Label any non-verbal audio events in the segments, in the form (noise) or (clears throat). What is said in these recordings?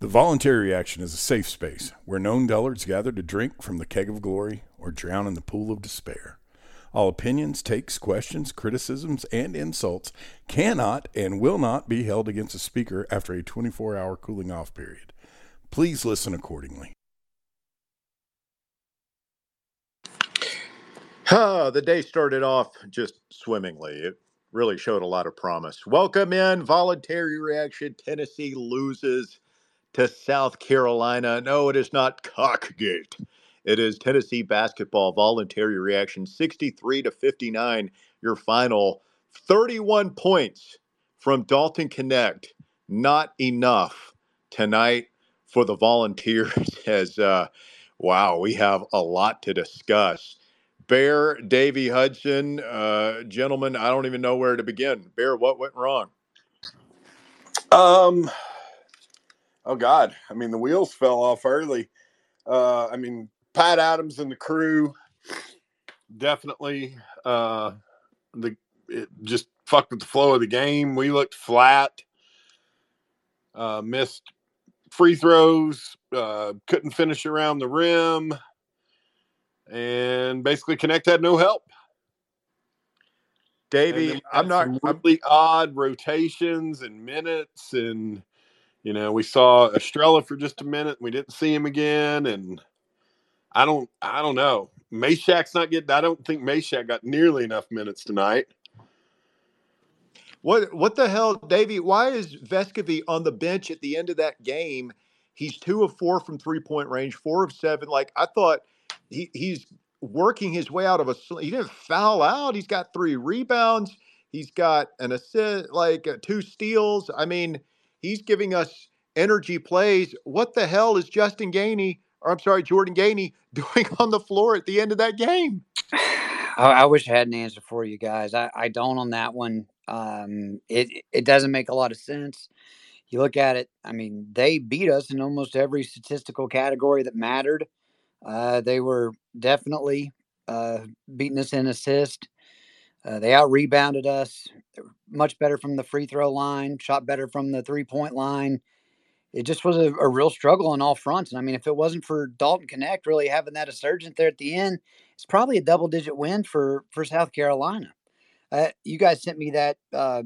The voluntary reaction is a safe space where known dullards gather to drink from the keg of glory or drown in the pool of despair. All opinions, takes, questions, criticisms, and insults cannot and will not be held against a speaker after a 24 hour cooling off period. Please listen accordingly. Ah, the day started off just swimmingly. It really showed a lot of promise. Welcome in, voluntary reaction. Tennessee loses to South Carolina. No, it is not cockgate. It is Tennessee basketball voluntary reaction 63 to 59. Your final 31 points from Dalton Knecht. Not enough tonight for the Volunteers. (laughs) As uh, wow, we have a lot to discuss. Bear, Davy Hudson, uh, gentlemen, I don't even know where to begin. Bear, what went wrong? Um, oh God, I mean the wheels fell off early. Uh, I mean Pat Adams and the crew definitely uh, the it just fucked with the flow of the game. We looked flat, uh, missed free throws, uh, couldn't finish around the rim, and basically Knecht had no help. Davey, I'm not really I'm, odd rotations and minutes, and you know we saw Estrella for just a minute. We didn't see him again, and I don't I don't know. Mashack's not getting. I don't think Mashack got nearly enough minutes tonight. What what the hell, Davey? Why is Vescovi on the bench at the end of that game? He's two of four from three point range, four of seven. Like I thought, he, he's working his way out of a. He didn't foul out. He's got three rebounds. He's got an assist, like uh, two steals. I mean, he's giving us energy plays. What the hell is Justin Gainey, or I'm sorry, Jordan Gainey, (laughs) doing on the floor at the end of that game? (sighs) I, wish I had an answer for you guys. I, I don't on that one. Um, it it doesn't make a lot of sense. You look at it. I mean, they beat us in almost every statistical category that mattered. Uh, they were definitely uh, beating us in assist. Uh, they out rebounded us. Much better from the free throw line, shot better from the three point line. It just was a, a, real struggle on all fronts. And I mean, if it wasn't for Dalton Knecht really having that insurgent there at the end, it's probably a double digit win for for South Carolina. Uh, you guys sent me that uh,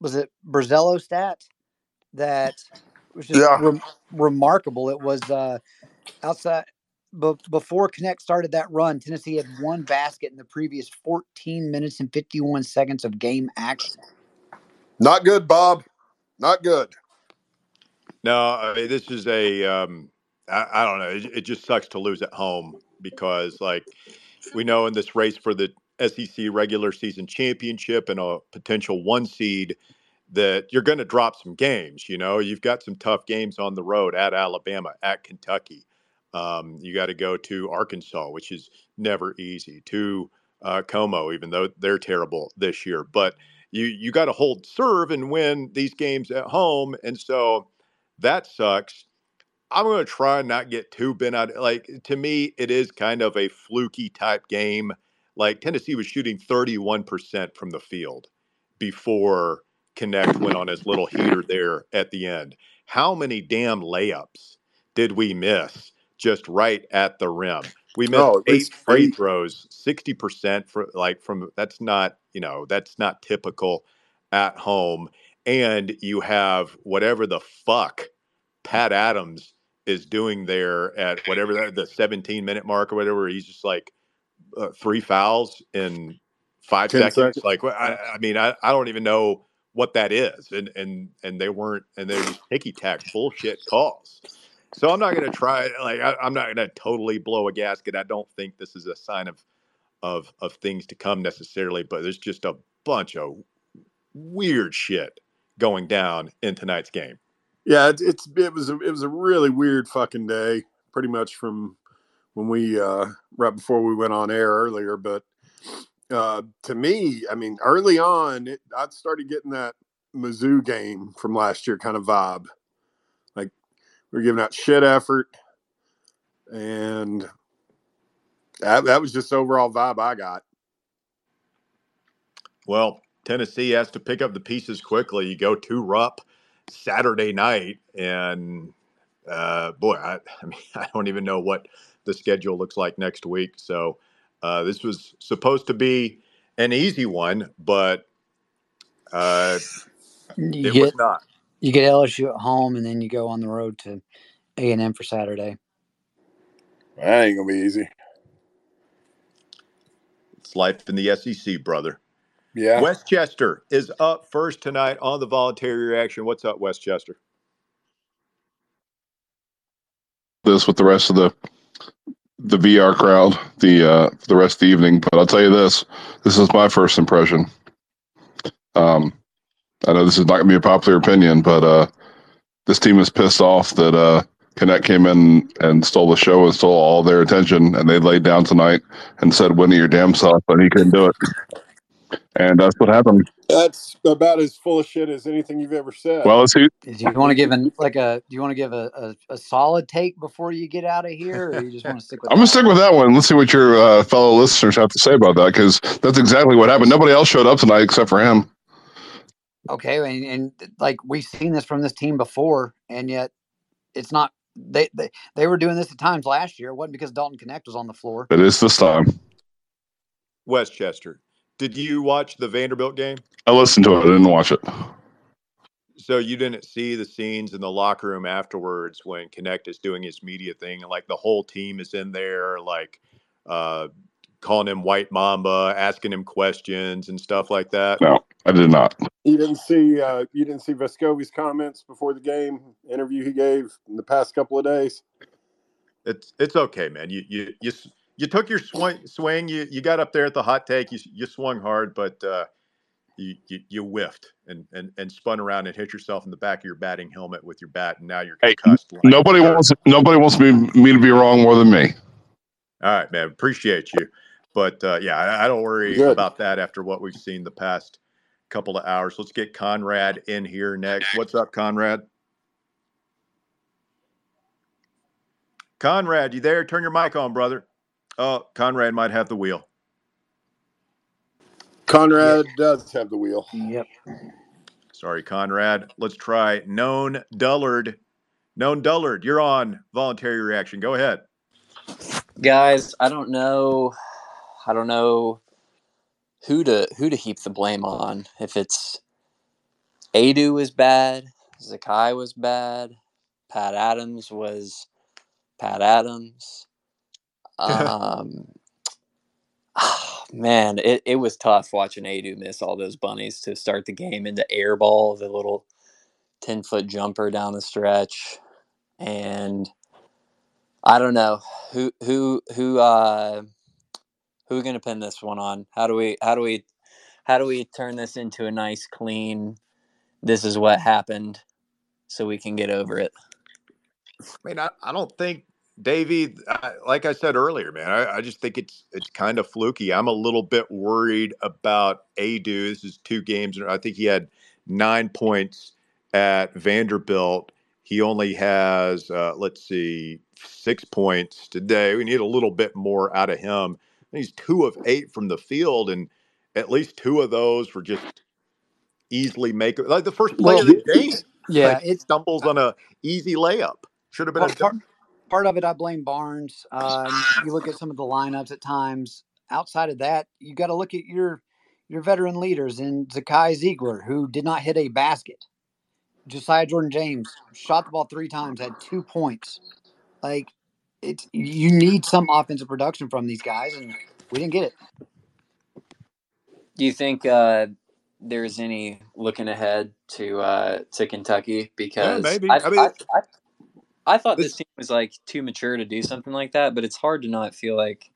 was it Brazello stat that was just yeah. re- remarkable. It was uh, outside before Knecht started that run, Tennessee had one basket in the previous 14 minutes and 51 seconds of game action. Not good, Bob. Not good. No, I mean, this is a. Um, I, I don't know. It, it just sucks to lose at home because, like, we know in this race for the SEC regular season championship and a potential one seed that you're going to drop some games. You know, you've got some tough games on the road at Alabama, at Kentucky. Um, you got to go to Arkansas, which is never easy. To uh, Como, even though they're terrible this year, but you you got to hold serve and win these games at home, and so that sucks. I'm going to try and not get too bent out. Like to me, it is kind of a fluky type game. Like Tennessee was shooting 31% from the field before Knecht went on his little heater there at the end. How many damn layups did we miss just right at the rim. We missed oh, eight free throws, sixty percent for like from that's not you know that's not typical at home. And you have whatever the fuck Pat Adams is doing there at whatever the, 17 minute mark or whatever. He's just like uh, three fouls in five seconds. seconds. Like I, I mean, I, I don't even know what that is, and and and they weren't, and they're just ticky tack bullshit calls. So I'm not going to try. Like I, am not going to totally blow a gasket. I don't think this is a sign of of of things to come necessarily. But there's just a bunch of weird shit going down in tonight's game. Yeah, it's, it's it was a, it was a really weird fucking day. Pretty much from when we uh right before we went on air earlier. But uh to me, I mean, early on, it, I started getting that Mizzou game from last year kind of vibe we are giving out shit effort, and that, that was just overall vibe I got. Well, Tennessee has to pick up the pieces quickly. You go to Rupp Saturday night, and uh, boy, I, (laughs) I mean, I don't even know what the schedule looks like next week. So uh, this was supposed to be an easy one, but uh, You it get was not. You get LSU at home, and then you go on the road to A and M for Saturday. That ain't gonna be easy. It's life in the SEC, brother. Yeah. Westchester is up first tonight on the voluntary reaction. What's up, Westchester? this with the rest of the the VR crowd the uh the rest of the evening. But I'll tell you this: this is my first impression. Um, I know this is not going to be a popular opinion, but uh, this team is pissed off that uh, Knecht came in and stole the show and stole all their attention, and they laid down tonight and said, "Winnie your damn self," but he couldn't do it, and that's what happened. That's about as full of shit as anything you've ever said. Well, let's see. Do you want to give an like a? Do you want to give a, a, a solid take before you get out of here, or you just want to stick with? I'm gonna that stick with that one. Let's see what your uh, fellow listeners have to say about that, because that's exactly what happened. Nobody else showed up tonight except for him. Okay, and, and like we've seen this from this team before, and yet it's not. They, they they were doing this at times last year. It wasn't because Dalton Knecht was on the floor. It is this time. Westchester. Did you watch the Vanderbilt game? I listened to it. I didn't watch it. So you didn't see the scenes in the locker room afterwards when Knecht is doing his media thing, and like the whole team is in there, like uh, calling him White Mamba, asking him questions and stuff like that. No, I did not. you didn't see uh, you didn't see Vescovi's comments before the game interview he gave in the past couple of days. It's it's okay, man. You you you you took your swing. Swing. You you got up there at the hot take. You you swung hard, but uh, you, you you whiffed and, and and spun around and hit yourself in the back of your batting helmet with your bat, and now you're Hey, concussed. like Nobody wants nobody wants me me to be wrong more than me. All right, man. Appreciate you, but uh, yeah, I, I don't worry Good. about that after what we've seen the past couple of hours. Let's get Conrad in here next. What's up, Conrad? Conrad, you there? Turn your mic on, brother. Oh, Conrad might have the wheel. Conrad does have the wheel. Yep. Sorry, Conrad. Let's try known Dullard. Known Dullard, you're on voluntary reaction. Go ahead. guys i don't know i don't know who to who to heap the blame on. If it's Aidoo was bad zakai was bad pat adams was pat adams. (laughs) Um (sighs) man it, it was tough watching Aidoo miss all those bunnies to start the game into airball the little 10 foot jumper down the stretch. And I don't know who who who uh who we gonna pin this one on. How do we how do we how do we turn this into a nice clean? This is what happened, so we can get over it. I mean, I, I don't think Davey. I, like I said earlier, man, I, I just think it's it's kind of fluky. I'm a little bit worried about Aidoo. This is two games. I think he had nine points at Vanderbilt. He only has, uh, let's see, six points today. We need a little bit more out of him. He's two of eight from the field, and at least two of those were just easily make like the first play Well, of the game. Yeah, like, it's stumbles on a easy layup. Should have been a part, part, part of it. I blame Barnes. Um, you look at some of the lineups at times. Outside of that, you got to look at your your veteran leaders in Zakai Zeigler, who did not hit a basket. Josiah Jordan James shot the ball three times, had two points. Like it's you need some offensive production from these guys, and we didn't get it. Do you think uh, there's any looking ahead to uh, to Kentucky? Because maybe. I, I mean, I, I, I thought this- this team was like too mature to do something like that, but it's hard to not feel like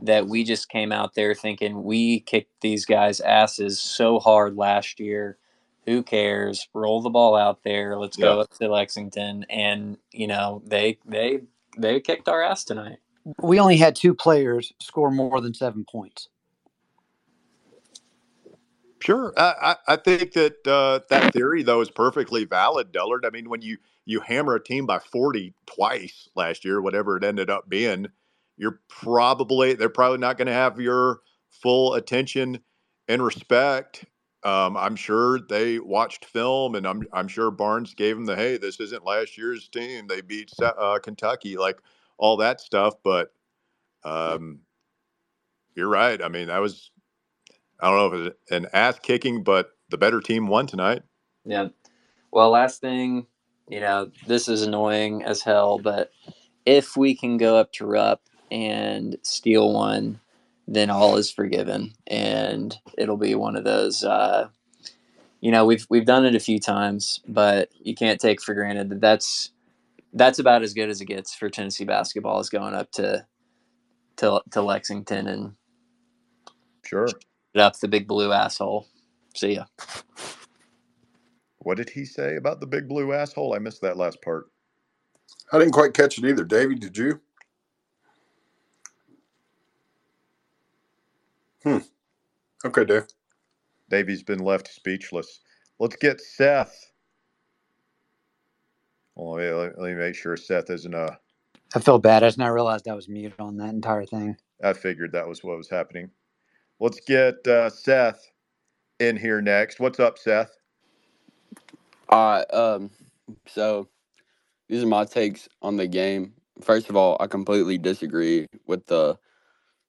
that we just came out there thinking we kicked these guys' asses so hard last year. Who cares? Roll the ball out there. Let's go up to Lexington, and you know they they they kicked our ass tonight. We only had two players score more than seven points. Sure, I, I I think that uh, that theory though is perfectly valid, Dullard. I mean, when you you hammer a team by forty twice last year, whatever it ended up being, you're probably they're probably not going to have your full attention and respect. Um, I'm sure they watched film, and I'm I'm sure Barnes gave them the hey, this isn't last year's team. They beat uh, Kentucky, like all that stuff. But um, you're right. I mean, that was I don't know if it was an ass kicking, but the better team won tonight. Yeah. Well, last thing, you know, this is annoying as hell, but if we can go up to Rupp and steal one, then all is forgiven, and it'll be one of those. Uh, you know, we've we've done it a few times, but you can't take for granted that that's that's about as good as it gets for Tennessee basketball is going up to to to Lexington and sure up the big blue asshole. See ya. What did he say about the big blue asshole? I missed that last part. I didn't quite catch it either. Davey, did you? Hmm. Okay, Dave. Davey's been left speechless. Let's get Seth. Well, let me, let me make sure Seth isn't a. Uh, I feel bad. I just now realized I was muted on that entire thing. I figured that was what was happening. Let's get uh, Seth in here next. What's up, Seth? All right. Um, so these are my takes on the game. First of all, I completely disagree with the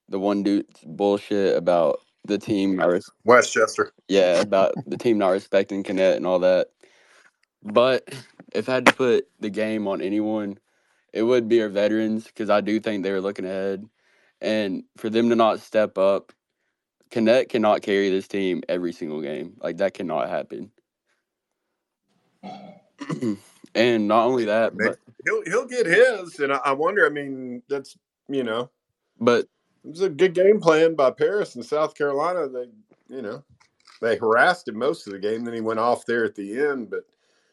the one dude's bullshit about the team not res- Westchester. Yeah, about the team not respecting Knecht and all that. But if I had to put the game on anyone, it would be our veterans because I do think they were looking ahead, and for them to not step up, Knecht cannot carry this team every single game. Like that cannot happen. (clears throat) and not only that, but he'll he'll get his, and I, I wonder. I mean, that's you know, but it was a good game plan by Paris in South Carolina. They, you know, they harassed him most of the game. Then he went off there at the end, but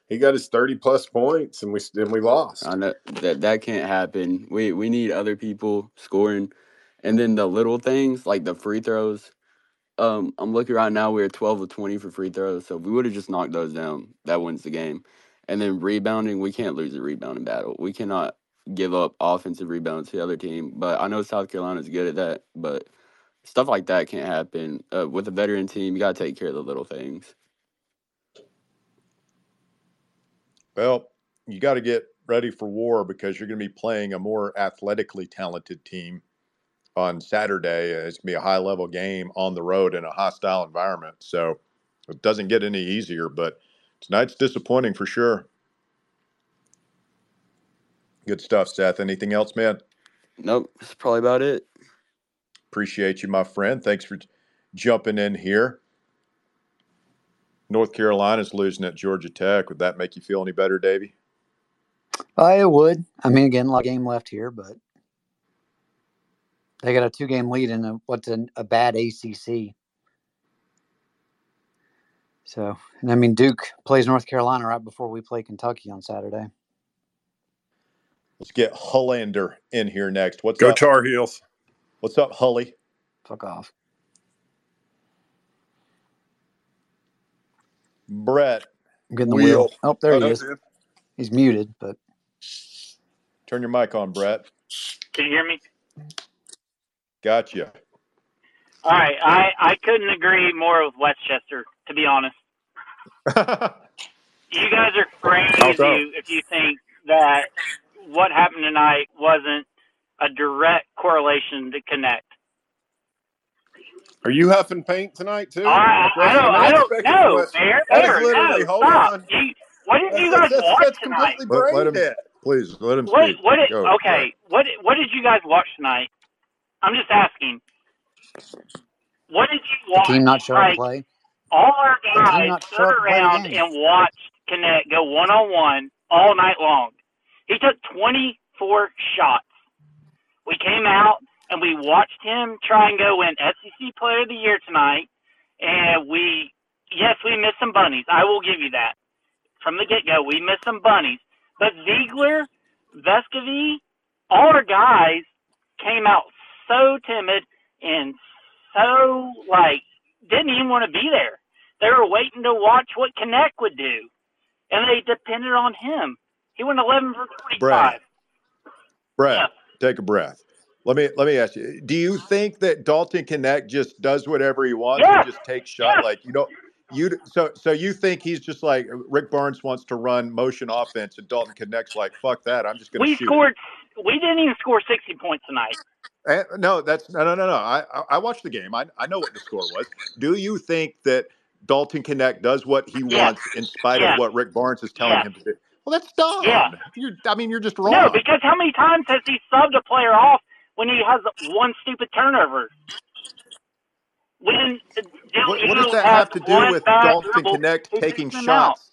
he got his thirty plus points, and we and we lost. I know that that can't happen. We we need other people scoring, and then the little things like the free throws. Um, I'm looking right now. We're 12 of 20 for free throws. So if we would have just knocked those down, that wins the game. And then rebounding, we can't lose a rebounding battle. We cannot give up offensive rebounds to the other team. But I know South Carolina's good at that. But stuff like that can't happen. Uh, with a veteran team, you got to take care of the little things. Well, you got to get ready for war because you're going to be playing a more athletically talented team on Saturday. It's going to be a high level game on the road in a hostile environment. So it doesn't get any easier, but tonight's disappointing for sure. Good stuff, Seth. Anything else, man? Nope, that's probably about it. Appreciate you, my friend. Thanks for jumping in here. North Carolina's losing at Georgia Tech. Would that make you feel any better, Davey? Uh, I would. I mean, again, a lot of game left here, but they got a two game lead in a, what's a, a bad ACC. So, and I mean, Duke plays North Carolina right before we play Kentucky on Saturday. Let's get Hullander in here next. What's Go up? Tar Heels. What's up, Hully? Fuck off. Brett. I'm getting the wheel. Wheel. Oh, there Oh, he that's is. He's muted, but Turn your mic on, Brett. Can you hear me? Gotcha. All right, I I couldn't agree more with Westchester. To be honest, (laughs) you guys are crazy so? if you think that what happened tonight wasn't a direct correlation to Knecht. Are you huffing paint tonight too? I, I don't I don't know, West- Mayor. That is Mayor, literally- no, hold stop. on. You, what did you guys that's- watch that's tonight? completely Let, let him, dead. please, let him What speak. what did Go, okay? What what did you guys watch tonight? I'm just asking. What did you watch? the watch? team not showing Like, play. all our guys stood showing up to play the around and watched Knecht go one on one all night long. He took 24 shots. We came out and we watched him try and go win SEC Player of the Year tonight. And we, yes, we missed some bunnies. I will give you that. From the get go, we missed some bunnies. But Zeigler, Vescovi, all our guys came out so timid and so like didn't even want to be there. They were waiting to watch what Knecht would do, and they depended on him. He went 11 for 25. Brad. Brad, Yeah. take a breath. Let me let me ask you. Do you think that Dalton Knecht just does whatever he wants and just takes shot. Like you don't you so so you think he's just like Rick Barnes wants to run motion offense and Dalton Knecht's like fuck that I'm just going to We shoot. scored. We didn't even score 60 points tonight. Eh, no, that's no no no no. I I- watched the game. I I know what the score was. Do you think that Dalton Knecht does what he wants in spite of what Rick Barnes is telling him to do? Well, that's dumb. Yeah. You're, I mean, you're just wrong. No, because how many times has he subbed a player off when he has one stupid turnover? When what, what does that have to do with Dalton Knecht taking takes them out. shots?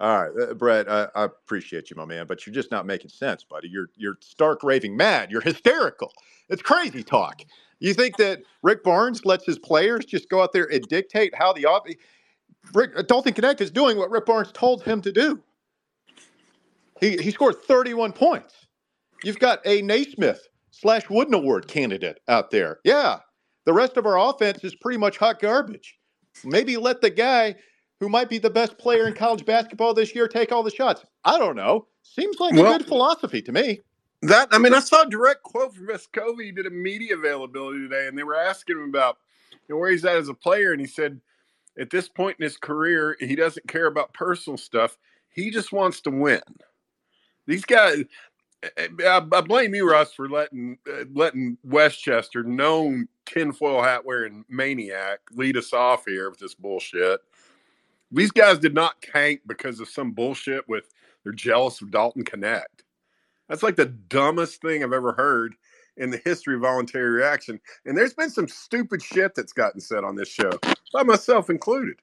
All right, uh, Brett, I, I appreciate you, my man, but you're just not making sense, buddy. You're you're stark raving mad. You're hysterical. It's crazy talk. You think that Rick Barnes lets his players just go out there and dictate how the off? Rick Dalton Knecht is doing what Rick Barnes told him to do. He he scored 31 points. You've got a Naismith slash Wooden Award candidate out there. Yeah, the rest of our offense is pretty much hot garbage. Maybe let the guy who might be the best player in college basketball this year take all the shots. I don't know. Seems like Well- a good philosophy to me. That I mean, I saw a direct quote from Vescovi. He did a media availability today, and they were asking him about you know, where he's at as a player, and he said, at this point in his career, he doesn't care about personal stuff. He just wants to win. These guys, I, I blame you, Russ, for letting uh, letting Westchester, known tinfoil hat wearing maniac, lead us off here with this bullshit. These guys did not tank because of some bullshit with they're jealous of Dalton Knecht. That's like the dumbest thing I've ever heard in the history of voluntary reaction. And there's been some stupid shit that's gotten said on this show, by myself included.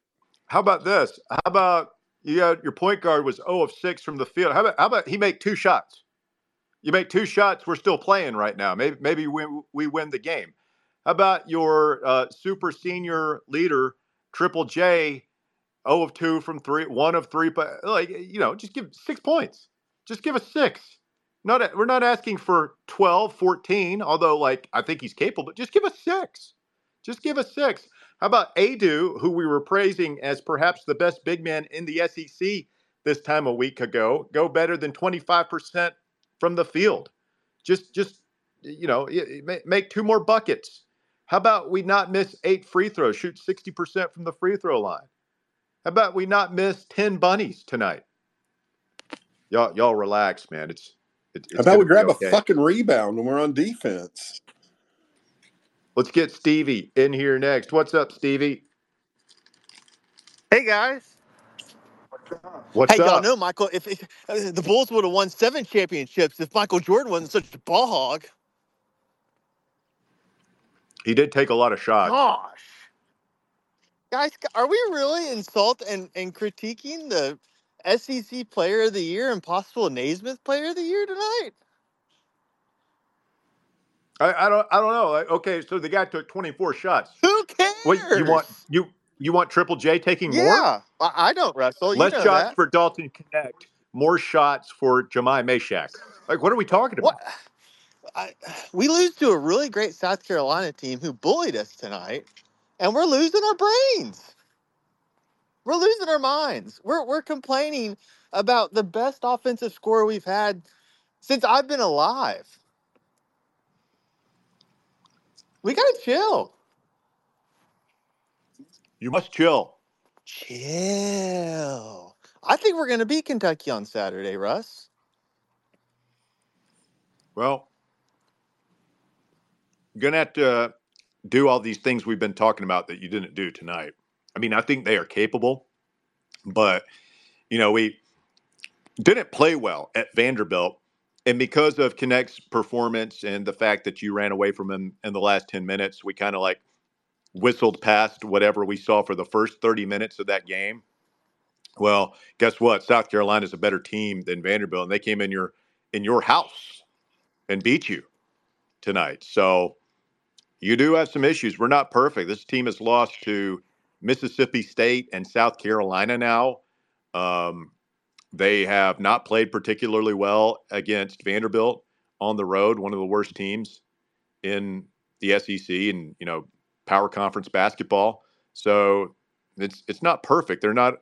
How about this? How about you got your point guard was 0 of 6 from the field. How about how about he make two shots? You make two shots, we're still playing right now. Maybe maybe we we win the game. How about your uh, super senior leader, Triple J, 0 of 2 from 3, 1 of 3, but like you know, just give 6 points. Just give us 6. Not we're not asking for 12, 14, although like I think he's capable, but just give us 6. Just give us 6. How about Aidoo, who we were praising as perhaps the best big man in the SEC this time a week ago, go better than 25% from the field? Just, just you know, make two more buckets. How about we not miss eight free throws, shoot 60% from the free throw line? How about we not miss 10 bunnies tonight? Y'all, y'all relax, man. It's, it, it's How about we grab okay. a fucking rebound when we're on defense? Let's get Stevie in here next. What's up, Stevie? Hey guys. What's hey, y'all up? know Michael. If, if uh, the Bulls would have won seven championships if Michael Jordan wasn't such a ball hog. He did take a lot of shots. Gosh, guys, are we really insult and, and critiquing the SEC Player of the Year and possible Naismith Player of the Year tonight? I, I don't I don't know. Like, okay, so the guy took 24 shots. Who cares? What you want you you want Triple J taking more? Yeah, I, I don't wrestle. You Less shots that. for Dalton Knecht, more shots for Jahmai Mashack. Like what are we talking about? What? I, we lose to a really great South Carolina team who bullied us tonight, and we're losing our brains. We're losing our minds. We're we're complaining about the best offensive score we've had since I've been alive. We gotta chill. You must chill. Chill. I think we're gonna beat Kentucky on Saturday, Russ. Well, you're gonna have to do all these things we've been talking about that you didn't do tonight. I mean, I think they are capable, but you know, we didn't play well at Vanderbilt. And because of Knecht's performance and the fact that you ran away from him in the last 10 minutes, we kind of like whistled past whatever we saw for the first 30 minutes of that game. Well, guess what? South Carolina's a better team than Vanderbilt, and they came in your in your house and beat you tonight. So you do have some issues. We're not perfect. This team has lost to Mississippi State and South Carolina now. Um, they have not played particularly well against Vanderbilt on the road, one of the worst teams in the SEC and you know power conference basketball. So it's it's not perfect. They're not,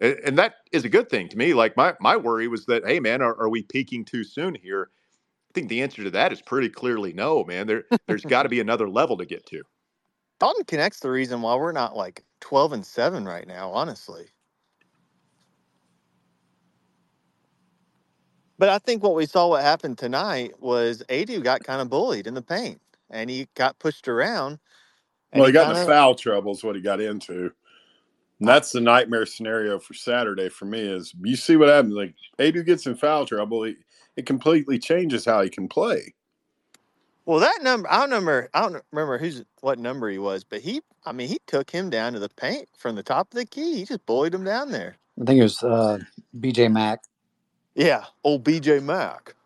and and that is a good thing to me. Like my my worry was that hey man, are, are we peaking too soon here? I think the answer to that is pretty clearly no, man. There (laughs) there's got to be another level to get to. Dalton Knecht's the reason why we're not like 12 and 7 right now, honestly. But I think what we saw what happened tonight was Aidoo got kind of bullied in the paint and he got pushed around. Well, he got kinda- into foul trouble is what he got into. And that's the nightmare scenario for Saturday for me is you see what happens. Like Aidoo gets in foul trouble, it, it completely changes how he can play. Well, that number I don't remember. I don't remember who's what number he was, but he. I mean, he took him down to the paint from the top of the key. He just bullied him down there. I think it was uh, BJ Mack. Yeah, old BJ Mack.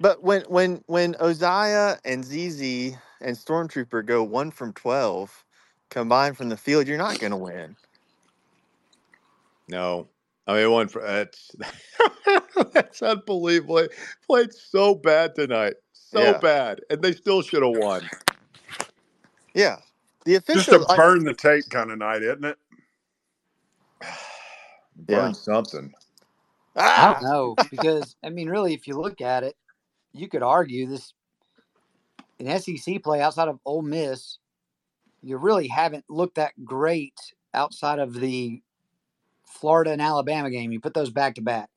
But when when when Ozaya and ZZ and Stormtrooper go one from twelve combined from the field, you're not going to win. No, I mean one for that's (laughs) that's unbelievable. Played so bad tonight, so Yeah. bad, and they still should have won. Yeah, the official Just official. a burn the tape kind of night, isn't it? (sighs) Burn Yeah. something. I ah, don't know because I mean, really, if you look at it, you could argue this an SEC play outside of Ole Miss, you really haven't looked that great outside of the Florida and Alabama game. You put those back to back.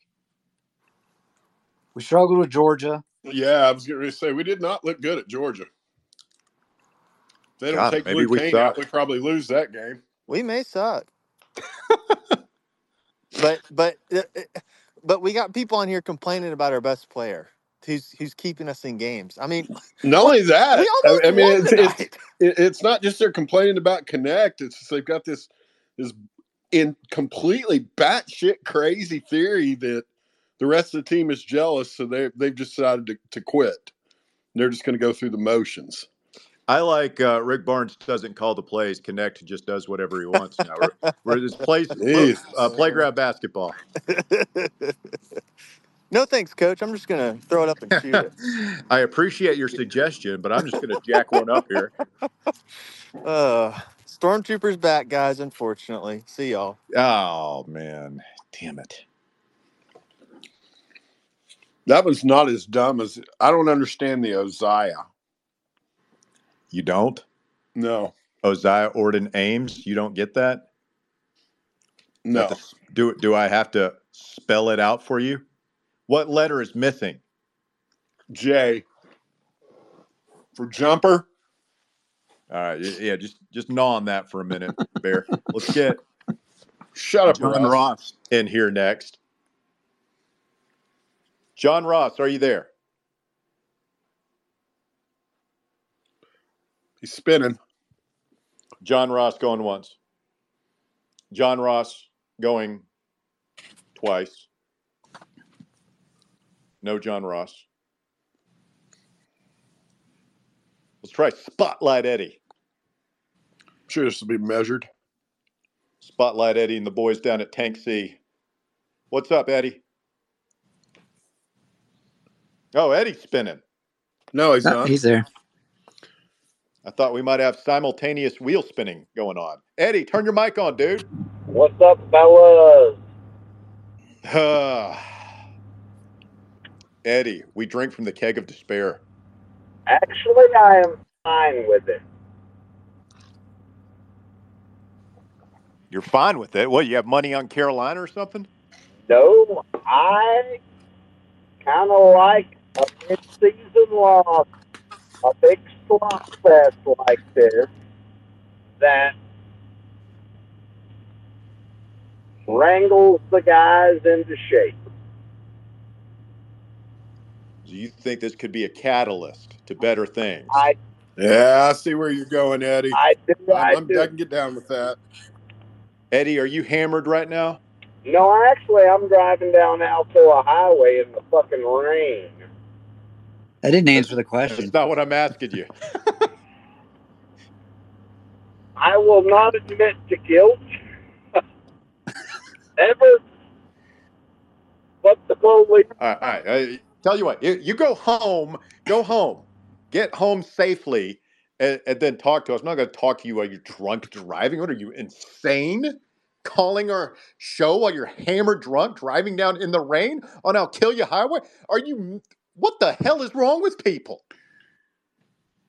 We struggled with Georgia. Yeah, I was going to say we did not look good at Georgia. If they don't God, take maybe Luke we Kane out, we probably lose that game. we may suck. (laughs) but but uh, uh, but we got people on here complaining about our best player who's who's keeping us in games. I mean, Not only that, I, I mean, it's, it's it's not just they're complaining about Knecht. It's just they've got this this in completely batshit crazy theory that the rest of the team is jealous, so they they've decided to, to quit. They're just going to go through the motions. I like uh, Rick Barnes doesn't call the plays. Knecht just does whatever he wants now. We're, (laughs) we're this plays uh, playground basketball. (laughs) no thanks, coach. I'm just gonna throw it up and shoot it. (laughs) I appreciate your suggestion, but I'm just going to jack one up here. Uh, Stormtroopers back, guys. Unfortunately, see y'all. Oh man, damn it! That was not as dumb as I don't understand the Ozaya. You don't, No, Ozai Orden Ames. You don't get that. no. To- Do do I have to spell it out for you? What letter is missing? J for jumper. All right, yeah, just just gnaw on that for a minute, Bear. Let's get Shut up, John Russ. Ross in here next. John Ross, are you there? He's spinning. John Ross going once. John Ross going twice. No John Ross. Let's try Spotlight Eddie. I'm sure this will be measured. Spotlight Eddie and the boys down at Tank C. What's up, Eddie? Oh, Eddie's spinning. No, he's Oh, not. he's there. I thought we might have simultaneous wheel spinning going on. Eddie, turn your mic on, dude. What's up, fellas? (sighs) Eddie, we drink from the keg of despair. Actually, I am fine with it. You're fine with it. What, you have money on Carolina or something? No, I kind of like a mid-season loss, a big slot fest like this that wrangles the guys into shape. Do you think this could be a catalyst to better things? I, Yeah, I see where you're going, Eddie. I do, I I'm, I'm, do. I can get down with that. Eddie, are you hammered right now? No, actually, I'm driving down Alcoa Highway in the fucking rain. I didn't answer the question. That's not what I'm asking you. (laughs) I will not admit to guilt. (laughs) Ever. But the police. All right, all right. Uh, tell you what, you, you go home, go home, get home safely, and, and then talk to us. I'm not going to talk to you while you're drunk driving. What are you, insane? Calling our show while you're hammered drunk driving down in the rain on Alcoa Highway? Are you, what the hell is wrong with people?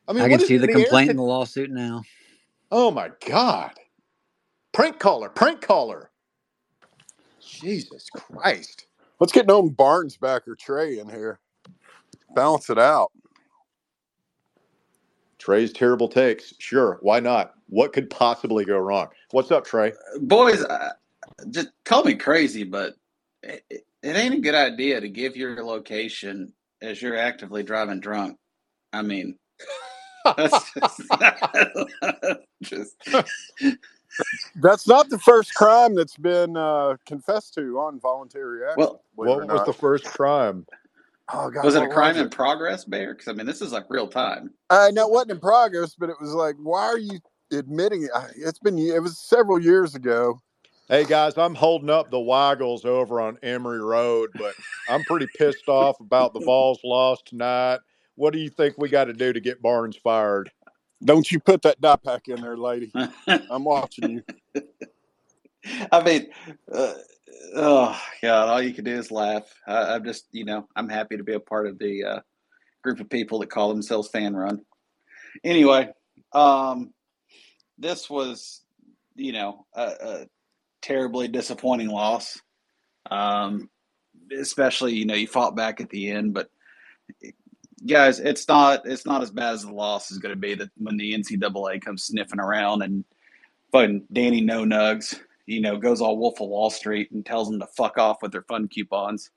I mean, I what can is see the the air complaint in the lawsuit now. Oh my God. Prank caller, prank caller. Jesus Christ. Let's get Nolan Barnes back or Trey in here. Balance it out. Trey's terrible takes. Sure, why not? What could possibly go wrong? What's up, Trey? boys, uh, just call me crazy, but it, it it ain't a good idea to give your location as you're actively driving drunk. I mean, (laughs) that's just, (laughs) just That's not the first crime that's been uh, confessed to on voluntary action. well. What was not. the first crime? Oh God, Was it a crime was in progress, Bear? Because I mean, this is like real time. Uh, no, it wasn't in progress, but it was like, why are you admitting it? It's been it was several years ago. Hey guys, I'm holding up the Waggles over on Emory Road, but I'm pretty pissed off about the Vols loss tonight. What do you think we got to do to get Barnes fired? Don't you put that dot pack in there, lady? I'm watching you. (laughs) I mean, uh, oh God, all you can do is laugh. I, I'm just, you know, I'm happy to be a part of the uh, group of people that call themselves Fanrun. Anyway, um, this was, you know, a, a terribly disappointing loss. Um, especially, you know, you fought back at the end, but guys, it's not it's not as bad as the loss is going to be that when the NCAA comes sniffing around and fucking Danny No Nugs, you know, goes all Wolf of Wall Street and tells them to fuck off with their fun coupons.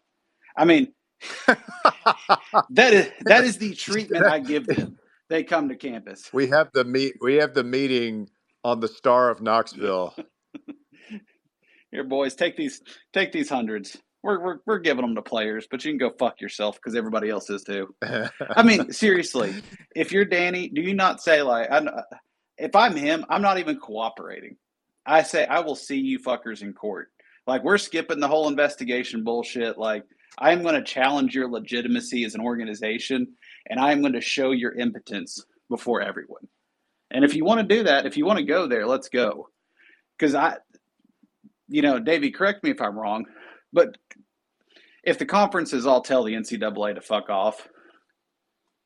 I mean, (laughs) that is that is the treatment I give them. They come to campus. We have the meet. We have the meeting on the Star of Knoxville. (laughs) Here, boys, take these take these hundreds. We're, we're, we're giving them to players, but you can go fuck yourself because everybody else is too. I mean, (laughs) seriously, if you're Danny, do you not say like, I'm, if I'm him, I'm not even cooperating. I say I will see you fuckers in court. Like we're skipping the whole investigation bullshit. Like I'm going to challenge your legitimacy as an organization, and I'm going to show your impotence before everyone. And if you want to do that, if you want to go there, let's go. Because I, you know, Davey, correct me if I'm wrong, but if the conferences all tell the NCAA to fuck off,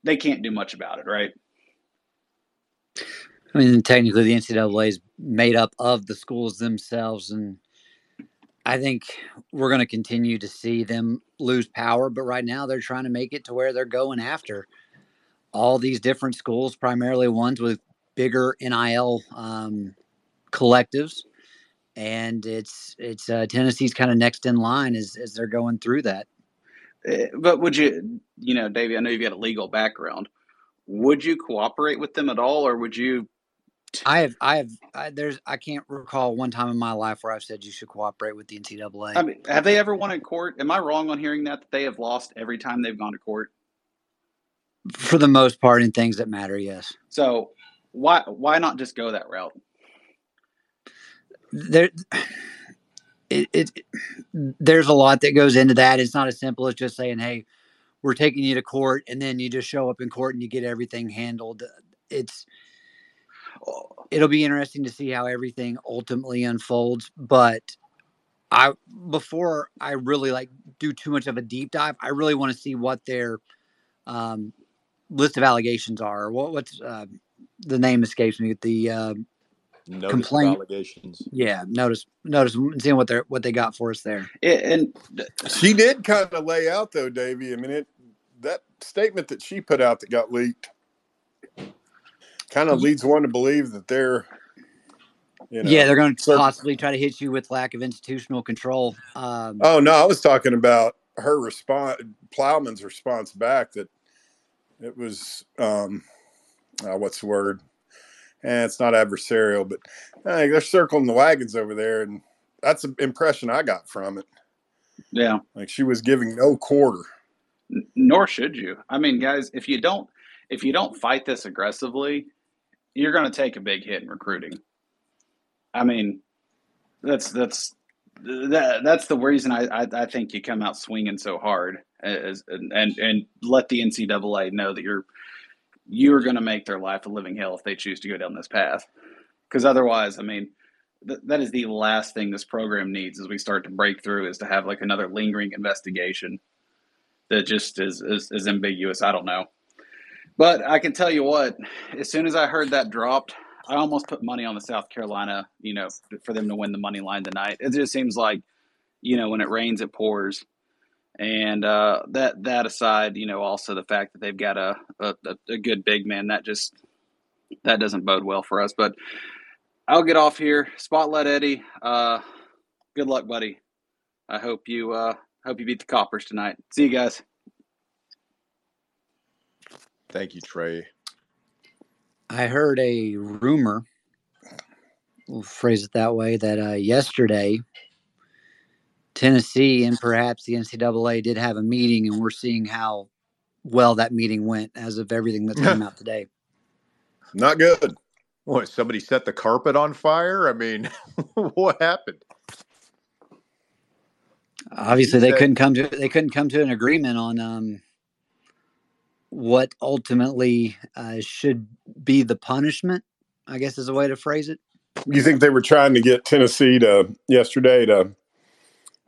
they can't do much about it, right? I mean, technically, the NCAA is made up of the schools themselves, and I think we're going to continue to see them lose power. But right now, they're trying to make it to where they're going after all these different schools, primarily ones with bigger NIL um, collectives, and it's it's uh, Tennessee's kind of next in line as as they're going through that. Eh, But would you, you know, Davey, I know you've got a legal background. Would you cooperate with them at all, or would you? I have, I have, I, there's, I can't recall one time in my life where I've said you should cooperate with the NCAA. I mean, have they ever won in court? Am I wrong on hearing that that they have lost every time they've gone to court? For the most part, in things that matter, yes. So why why not just go that route? There, it, it, there's a lot that goes into that. It's not as simple as just saying, "Hey, we're taking you to court," and then you just show up in court and you get everything handled. It's it'll be interesting to see how everything ultimately unfolds. But I before I really like do too much of a deep dive, I really want to see what their um, list of allegations are. What what's uh, the name escapes me. The uh, Notice of Complaint. allegations. yeah, notice notice seeing what they are what they got for us there. It, and She did kind of lay out though, Davey. I mean, it that statement that she put out that got leaked kind of leads one to believe that they're, you know. yeah, they're going to so- possibly try to hit you with lack of institutional control. Um, Oh no, I was talking about her response, Plowman's response back that it was, um, uh, what's the word? And it's not adversarial, but they're circling the wagons over there, and that's the impression I got from it. yeah, Like she was giving no quarter. Nor should you. I mean, guys, if you don't if you don't fight this aggressively, you're going to take a big hit in recruiting. I mean, that's that's that, that's the reason I, I I think you come out swinging so hard as and and, and let the NCAA know that you're you're going to make their life a living hell if they choose to go down this path. Because otherwise, I mean, th- that is the last thing this program needs as we start to break through is to have like another lingering investigation that just is, is, is ambiguous. I don't know. But I can tell you what, as soon as I heard that dropped, I almost put money on the South Carolina, you know, for them to win the money line tonight. It just seems like, you know, when it rains, it pours. And uh, that that aside, you know, also the fact that they've got a, a, a good big man that just that doesn't bode well for us. But I'll get off here. Spotlight Eddie. Uh, good luck, buddy. I hope you uh, hope you beat the Coppers tonight. See you guys. Thank you, Trey. I heard a rumor, we'll phrase it that way, that uh, yesterday Tennessee and perhaps the NCAA did have a meeting, and we're seeing how well that meeting went as of everything that's come out today. Not good. What? Somebody set the carpet on fire? I mean, (laughs) what happened? Obviously, they couldn't come to they couldn't come to an agreement on um, what ultimately uh, should be the punishment. I guess is a way to phrase it. You think they were trying to get Tennessee to yesterday to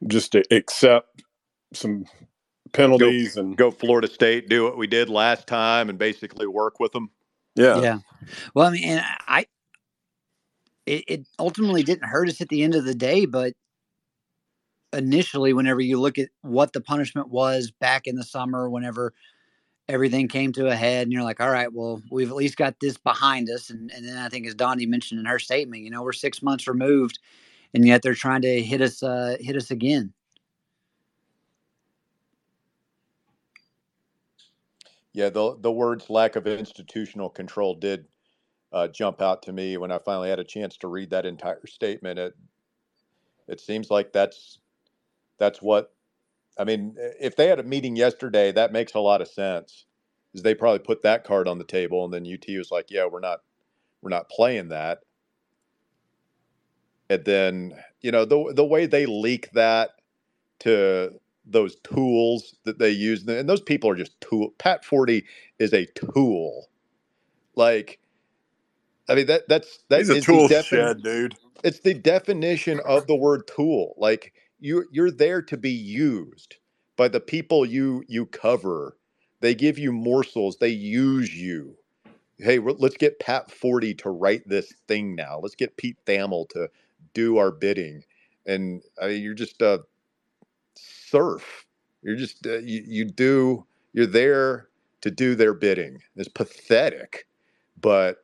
just to accept some penalties and Go Florida State, do what we did last time, and basically work with them. yeah. Yeah. Well, I mean, and I, it, it ultimately didn't hurt us at the end of the day, but initially, whenever you look at what the punishment was back in the summer, whenever everything came to a head, and you're like, all right, well, we've at least got this behind us. And, and then I think, as Donde mentioned in her statement, you know, we're six months removed, and yet they're trying to hit us, uh, hit us again. Yeah, the the words lack of institutional control did uh, jump out to me when I finally had a chance to read that entire statement. It it seems like that's that's what I mean. If they had a meeting yesterday, that makes a lot of sense. Is they probably put that card on the table, and then UT was like, "Yeah, we're not we're not playing that." And then you know the the way they leak that to those tools that they use, and those people are just tool. Pat Forde is a tool. Like, I mean that that's that He's a the tool defin- shed, dude. It's the definition of the word tool. Like you you're there to be used by the people you you cover. They give you morsels. They use you. Hey, let's get Pat Forde to write this thing now. Let's get Pete Thamel to do our bidding. And I mean, you're just a serf. You're just uh, you, you do. You're there to do their bidding. It's pathetic, but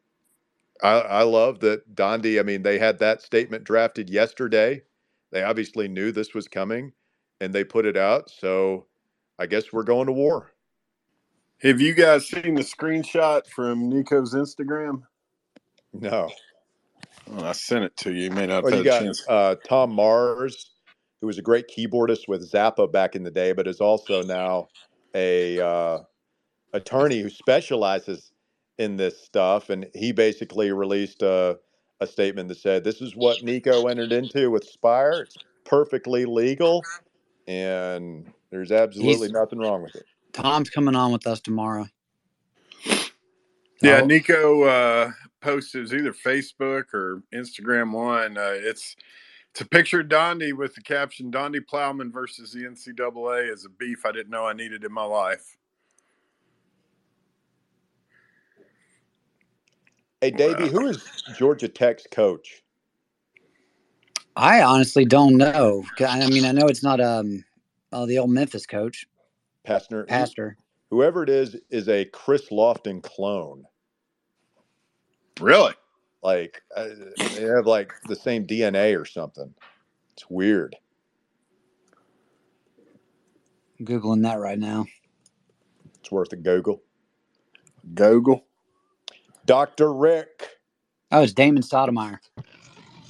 I, I love that Donde. I mean, they had that statement drafted yesterday. They obviously knew this was coming, and they put it out. So I guess we're going to war. Have you guys seen the screenshot from Nico's Instagram? No. Oh, I sent it to you. You may not have Well, had you a got chance. uh, Tom Mars, who was a great keyboardist with Zappa back in the day, but is also now a uh, attorney who specializes in this stuff. And he basically released a, a statement that said, "This is what Nico entered into with Spyre. It's perfectly legal, and there's absolutely He's- nothing wrong with it." Tom's coming on with us tomorrow. Yeah. Nico uh, posted it was either Facebook or Instagram one. Uh, it's it's a picture of Donde with the caption "Donde Plowman versus the NCAA is a beef I didn't know I needed in my life." Hey, Davey, who is Georgia Tech's coach? I honestly don't know. I mean, I know it's not um, uh, the old Memphis coach, Pastner. Who- Pastor. Whoever it is is a Chris Lofton clone. Really? Like uh, they have like the same DNA or something. It's weird. I'm Googling that right now. It's worth a Google. Google. Dr. Rick. Oh, it's Damon Stoudemire.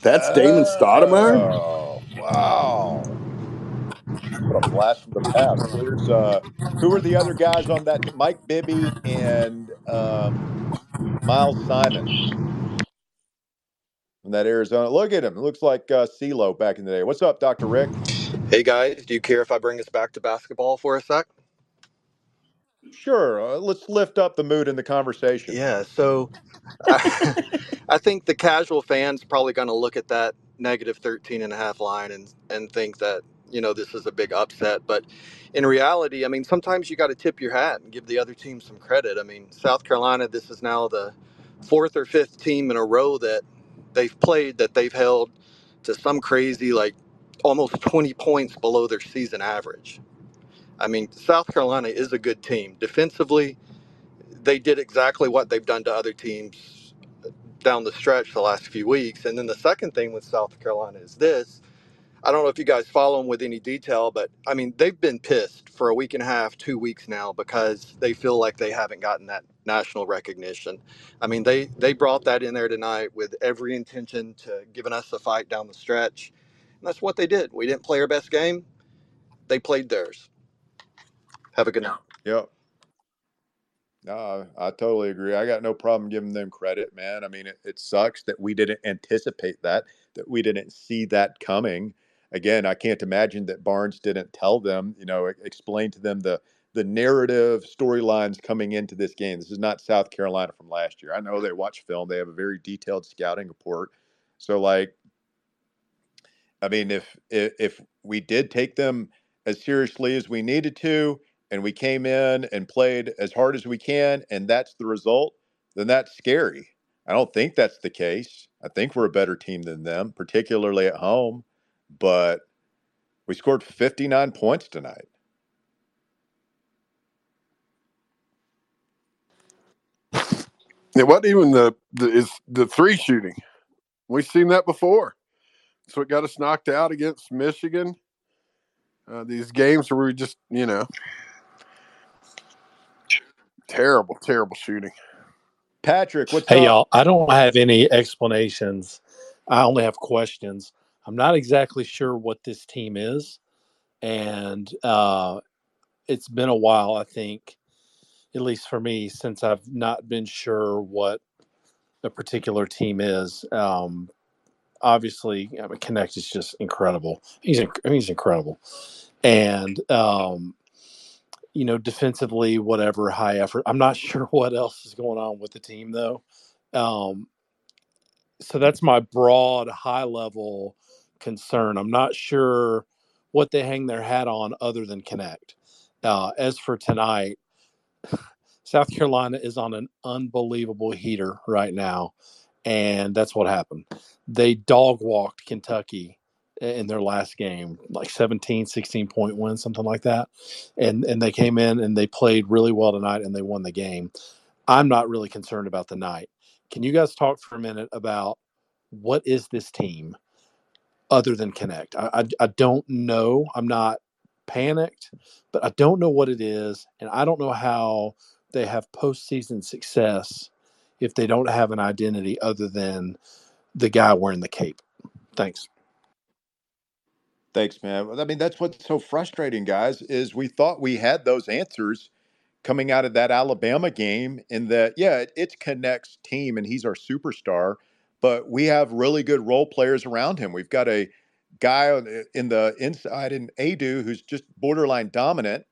That's Damon Stoudemire. Oh, wow. What a blast from the past. Here's uh who are the other guys on that? Mike Bibby and um, Miles Simon from that Arizona. Look at him. It looks like uh, CeeLo back in the day. What's up, Dr. Rick? Hey guys, do you care if I bring us back to basketball for a sec? Sure. Uh, let's lift up the mood in the conversation. Yeah, so (laughs) I, I think the casual fan's probably going to look at that negative 13 and a half line and, and think that you know, this is a big upset. But in reality, I mean, sometimes you got to tip your hat and give the other team some credit. I mean, South Carolina, this is now the fourth or fifth team in a row that they've played that they've held to some crazy, like almost 20 points below their season average. I mean, South Carolina is a good team. Defensively, they did exactly what they've done to other teams uh, down the stretch the last few weeks. And then the second thing with South Carolina is this I don't know if you guys follow them with any detail, but I mean, they've been pissed for a week and a half, two weeks now, because they feel like they haven't gotten that national recognition. I mean, they they brought that in there tonight with every intention to giving us a fight down the stretch, and that's what they did. We didn't play our best game; they played theirs. Have a good night. Yep. No, I totally agree. I got no problem giving them credit, man. I mean, it, it sucks that we didn't anticipate that, that we didn't see that coming. Again, I can't imagine that Barnes didn't tell them, you know, explain to them the the narrative storylines coming into this game. This is not South Carolina from last year. I know they watch film; they have a very detailed scouting report. So, like, I mean, if if, if we did take them as seriously as we needed to, and we came in and played as hard as we can, and that's the result, then that's scary. I don't think that's the case. I think we're a better team than them, particularly at home. But we scored 59 points tonight. It wasn't even the the is the three shooting. We've seen that before. So it got us knocked out against Michigan. Uh, these games where we just, you know, terrible, terrible shooting. Patrick, what's Hey, up? y'all. I don't have any explanations. I only have questions. I'm not exactly sure what this team is. And uh, it's been a while, I think, at least for me, since I've not been sure what a particular team is. Um, obviously, I mean, Knecht is just incredible. He's, inc- he's incredible. And, um, you know, defensively, whatever, high effort. I'm not (laughs) sure what else is going on with the team, though. Um, so that's my broad, high level concern. I'm not sure what they hang their hat on other than Knecht. Uh, as for tonight, (sighs) South Carolina is on an unbelievable heater right now. And that's what happened. They dog walked Kentucky in their last game, like 17, 16 point win, something like that. And and they came in and they played really well tonight and they won the game. I'm not really concerned about the night. Can you guys talk for a minute about what is this team other than Knecht? I, I, I don't know. I'm not panicked, but I don't know what it is. And I don't know how they have postseason success if they don't have an identity other than the guy wearing the cape. Thanks. Thanks, man. I mean, that's what's so frustrating, guys, is we thought we had those answers coming out of that Alabama game in that, yeah, it, it's Knecht's team and he's our superstar, but we have really good role players around him. We've got a guy the- uh, in the inside in Aidoo who's just borderline dominant.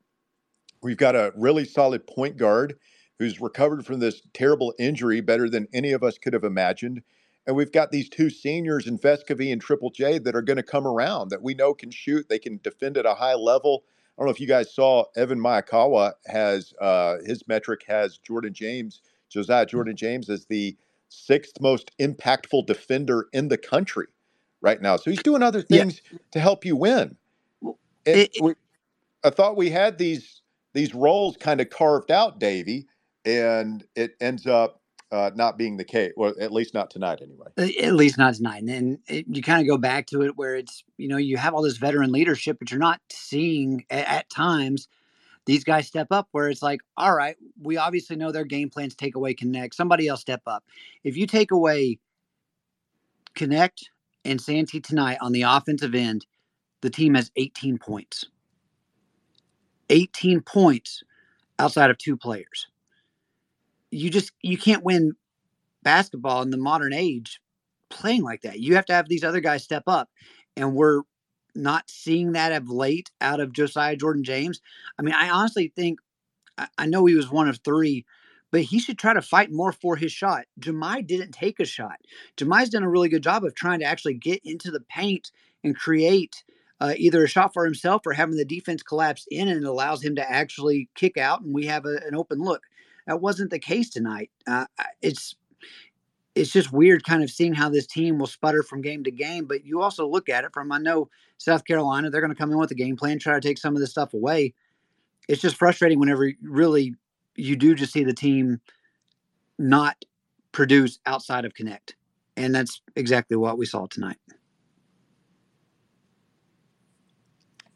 We've got a really solid point guard who's recovered from this terrible injury better than any of us could have imagined. And we've got these two seniors in Vescovi and Triple J that are going to come around that we know can shoot. They can defend at a high level. I don't know if you guys saw Evan Miyakawa has uh, his metric has Jordan James, Josiah Jordan James as the sixth most impactful defender in the country right now. So he's doing other Yeah. things to help you win. It, we, I thought we had these these roles kind of carved out, Davey, and it ends up uh, not being the case. Well, at least not tonight, anyway. at least not tonight. And then it, you kind of go back to it where it's, you know, you have all this veteran leadership, but you're not seeing at, at times these guys step up where it's like, all right, we obviously know their game plans take away Knecht. Somebody else step up. If you take away Knecht and Santi tonight on the offensive end, the team has 18 points. 18 points outside of two players. You just you can't win basketball in the modern age playing like that. You have to have these other guys step up. And we're not seeing that of late out of Josiah Jordan James. I mean, I honestly think I, know he was one of three, but he should try to fight more for his shot. Jahmai didn't take a shot. Jahmai's done a really good job of trying to actually get into the paint and create uh, either a shot for himself or having the defense collapse in and it allows him to actually kick out and we have a, an open look. That wasn't the case tonight. Uh, it's it's just weird kind of seeing how this team will sputter from game to game. But you also look at it from I know South Carolina, they're going to come in with a game plan, try to take some of this stuff away. It's just frustrating whenever really you do just see the team not produce outside of Knecht. And that's exactly what we saw tonight.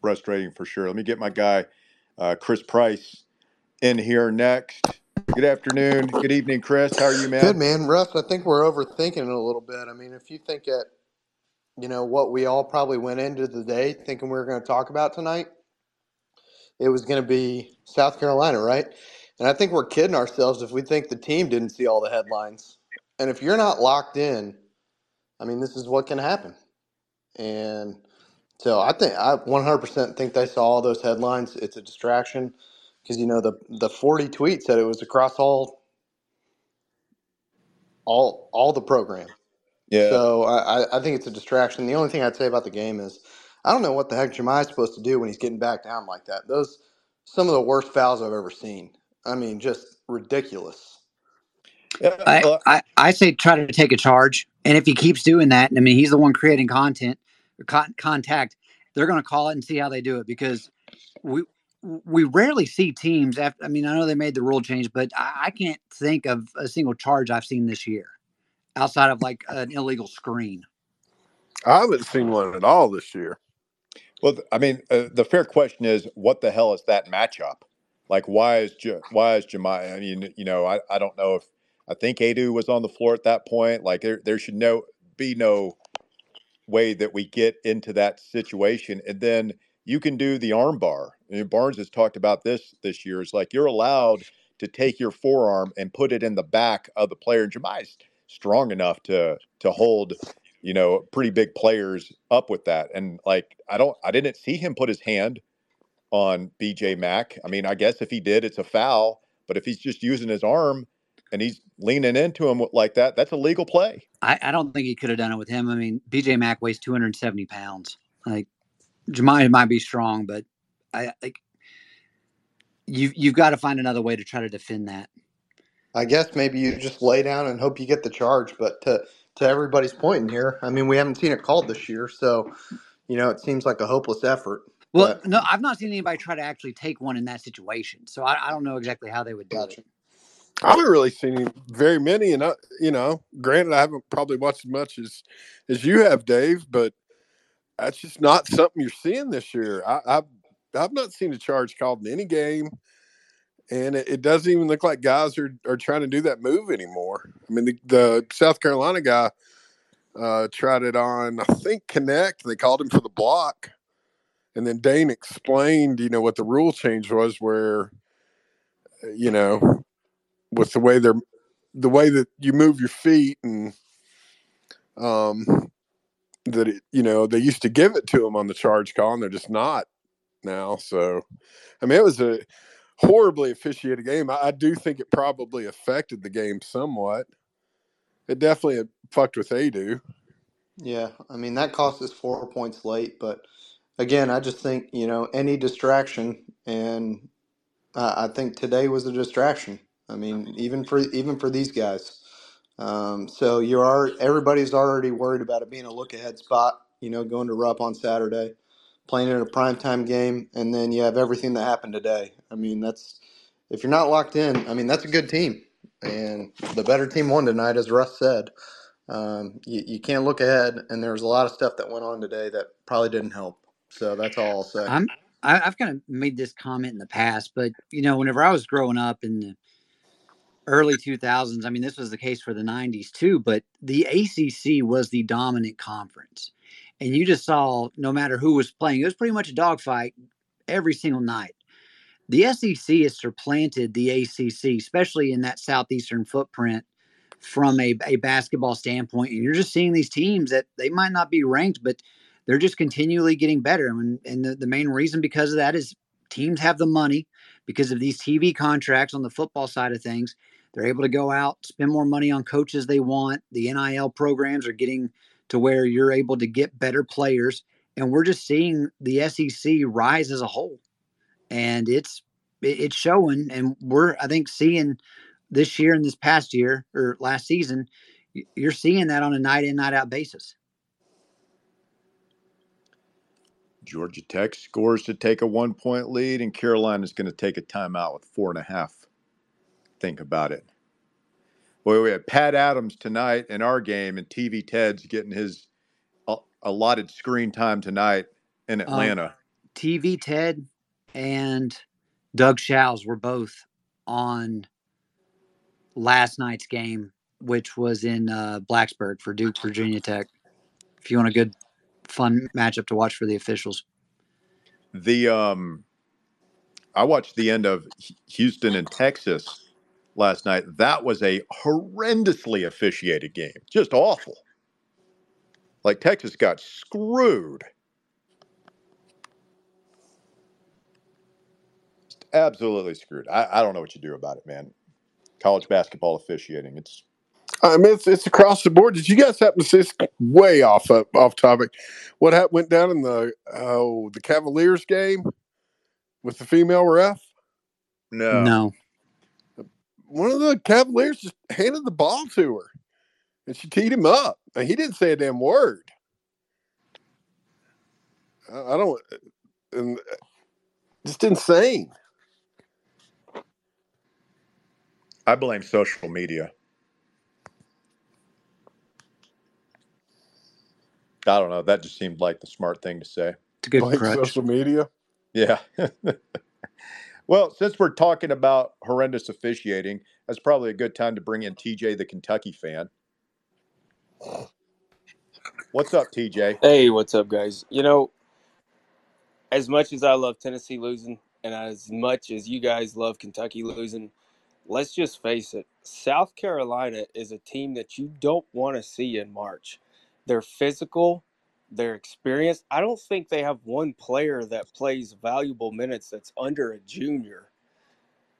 Frustrating for sure. Let me get my guy, uh, Chris Price, in here next. Good afternoon. Good evening, Chris. How are you, man? Good, man. Russ, I think we're overthinking it a little bit. I mean, if you think at, you know, what we all probably went into the day thinking we were going to talk about tonight, it was going to be South Carolina, right? And I think we're kidding ourselves if we think the team didn't see all the headlines. And if you're not locked in, I mean, this is what can happen. And so I think I 100% think they saw all those headlines. It's a distraction because you know the the 40 tweets said it was across all all all the program. Yeah. So I, I think it's a distraction. The only thing I'd say about the game is I don't know what the heck Jahmai's supposed to do when he's getting back down like that. Those some of the worst fouls I've ever seen. I mean, just ridiculous. I, I, I say try to take a charge, and if he keeps doing that, I mean, he's the one creating content, con- contact. They're going to call it and see how they do it because we we rarely see teams. After, I mean, I know they made the rule change, but I, I can't think of a single charge I've seen this year outside of like an illegal screen. I haven't seen one at all this year. Well, I mean, uh, the fair question is, what the hell is that matchup? Like, why is J- why is Jahmai? I mean, you know, I, I don't know if I think Aidoo was on the floor at that point. Like, there there should no be no way that we get into that situation, and then you can do the arm bar. And Barnes has talked about this this year. It's like you're allowed to take your forearm and put it in the back of the player. And Jahmai's strong enough to to hold, you know, pretty big players up with that. And like I don't I didn't see him put his hand on BJ Mack. I mean, I guess if he did, it's a foul. But if he's just using his arm and he's leaning into him like that, that's a legal play. I, I don't think he could have done it with him. I mean, BJ Mack weighs 270 pounds. Like Jahmai might be strong, but I like you you've got to find another way to try to defend that. I guess maybe you just lay down and hope you get the charge. But to to everybody's point in here, I mean, we haven't seen it called this year, so you know, it seems like a hopeless effort. Well, But no, I've not seen anybody try to actually take one in that situation, so I, I don't know exactly how they would do gotcha. it. I haven't really seen very many, and I, you know, granted, I haven't probably watched as much as as you have, Dave, but that's just not something you're seeing this year. I, I've I've not seen a charge called in any game, and it, it doesn't even look like guys are are trying to do that move anymore. I mean, the, the South Carolina guy uh, tried it on, I think, Knecht. They called him for the block, and then Dane explained, you know, what the rule change was, where uh, you know, with the way they're the way that you move your feet and um that it, you know they used to give it to them on the charge call and they're just not now so i mean it was a horribly officiated game i, I do think it probably affected the game somewhat it definitely uh, fucked with Aidoo Yeah, I mean that cost us four points late, but again, I just think you know any distraction, and I I think today was a distraction. I mean, even for even for these guys. Um, so you are everybody's already worried about it being a look ahead spot. You know, going to Rupp on Saturday, playing in a primetime game, and then you have everything that happened today. I mean, that's if you're not locked in. I mean, that's a good team, and the better team won tonight, as Russ said. Um, you, you can't look ahead, and there was a lot of stuff that went on today that probably didn't help. So that's all I'll say. I'm I, I've kind of made this comment in the past, but you know, whenever I was growing up in the early 2000s, I mean, this was the case for the 90s too, but the ACC was the dominant conference, and you just saw no matter who was playing, it was pretty much a dogfight every single night. The SEC has supplanted the ACC, especially in that southeastern footprint from a, a basketball standpoint. And you're just seeing these teams that they might not be ranked, but they're just continually getting better. And, and the, the main reason because of that is teams have the money because of these TV contracts on the football side of things. They're able to go out, spend more money on coaches they want. The NIL programs are getting to where you're able to get better players and we're just seeing the SEC rise as a whole, and it's it's showing, and we're I think seeing this year and this past year or last season, you're seeing that on a night in night out basis. Georgia Tech scores to take a one point lead, and Carolina is going to take a timeout with four and a half. Think about it. Boy, we had Pat Adams tonight in our game, and TV Ted's getting his allotted screen time tonight in um, Atlanta. Um, TV Ted and Doug Shows were both on last night's game, which was in uh, Blacksburg for Duke, Virginia Tech. If you want a good, fun matchup to watch for the officials. The um, I watched the end of Houston and Texas last night. That was a horrendously officiated game, just awful. Like Texas got screwed. Just absolutely screwed. I, I don't know what you do about it, man. College basketball officiating. It's I mean, it's, it's across the board. Did you guys happen to see this way off uh, off topic? What happened, went down in the oh the Cavaliers game with the female ref? No, no. One of the Cavaliers just handed the ball to her, and she teed him up. And he didn't say a damn word. I, I don't, and uh, just insane. I blame social media. I don't know. That just seemed like the smart thing to say. It's a good like social media. Yeah. (laughs) well, since we're talking about horrendous officiating, that's probably a good time to bring in TJ, the Kentucky fan. What's up, TJ? Hey, what's up, guys? You know, as much as I love Tennessee losing, and as much as you guys love Kentucky losing, let's just face it South Carolina is a team that you don't want to see in March. They're physical, they're experienced. I don't think they have one player that plays valuable minutes that's under a junior.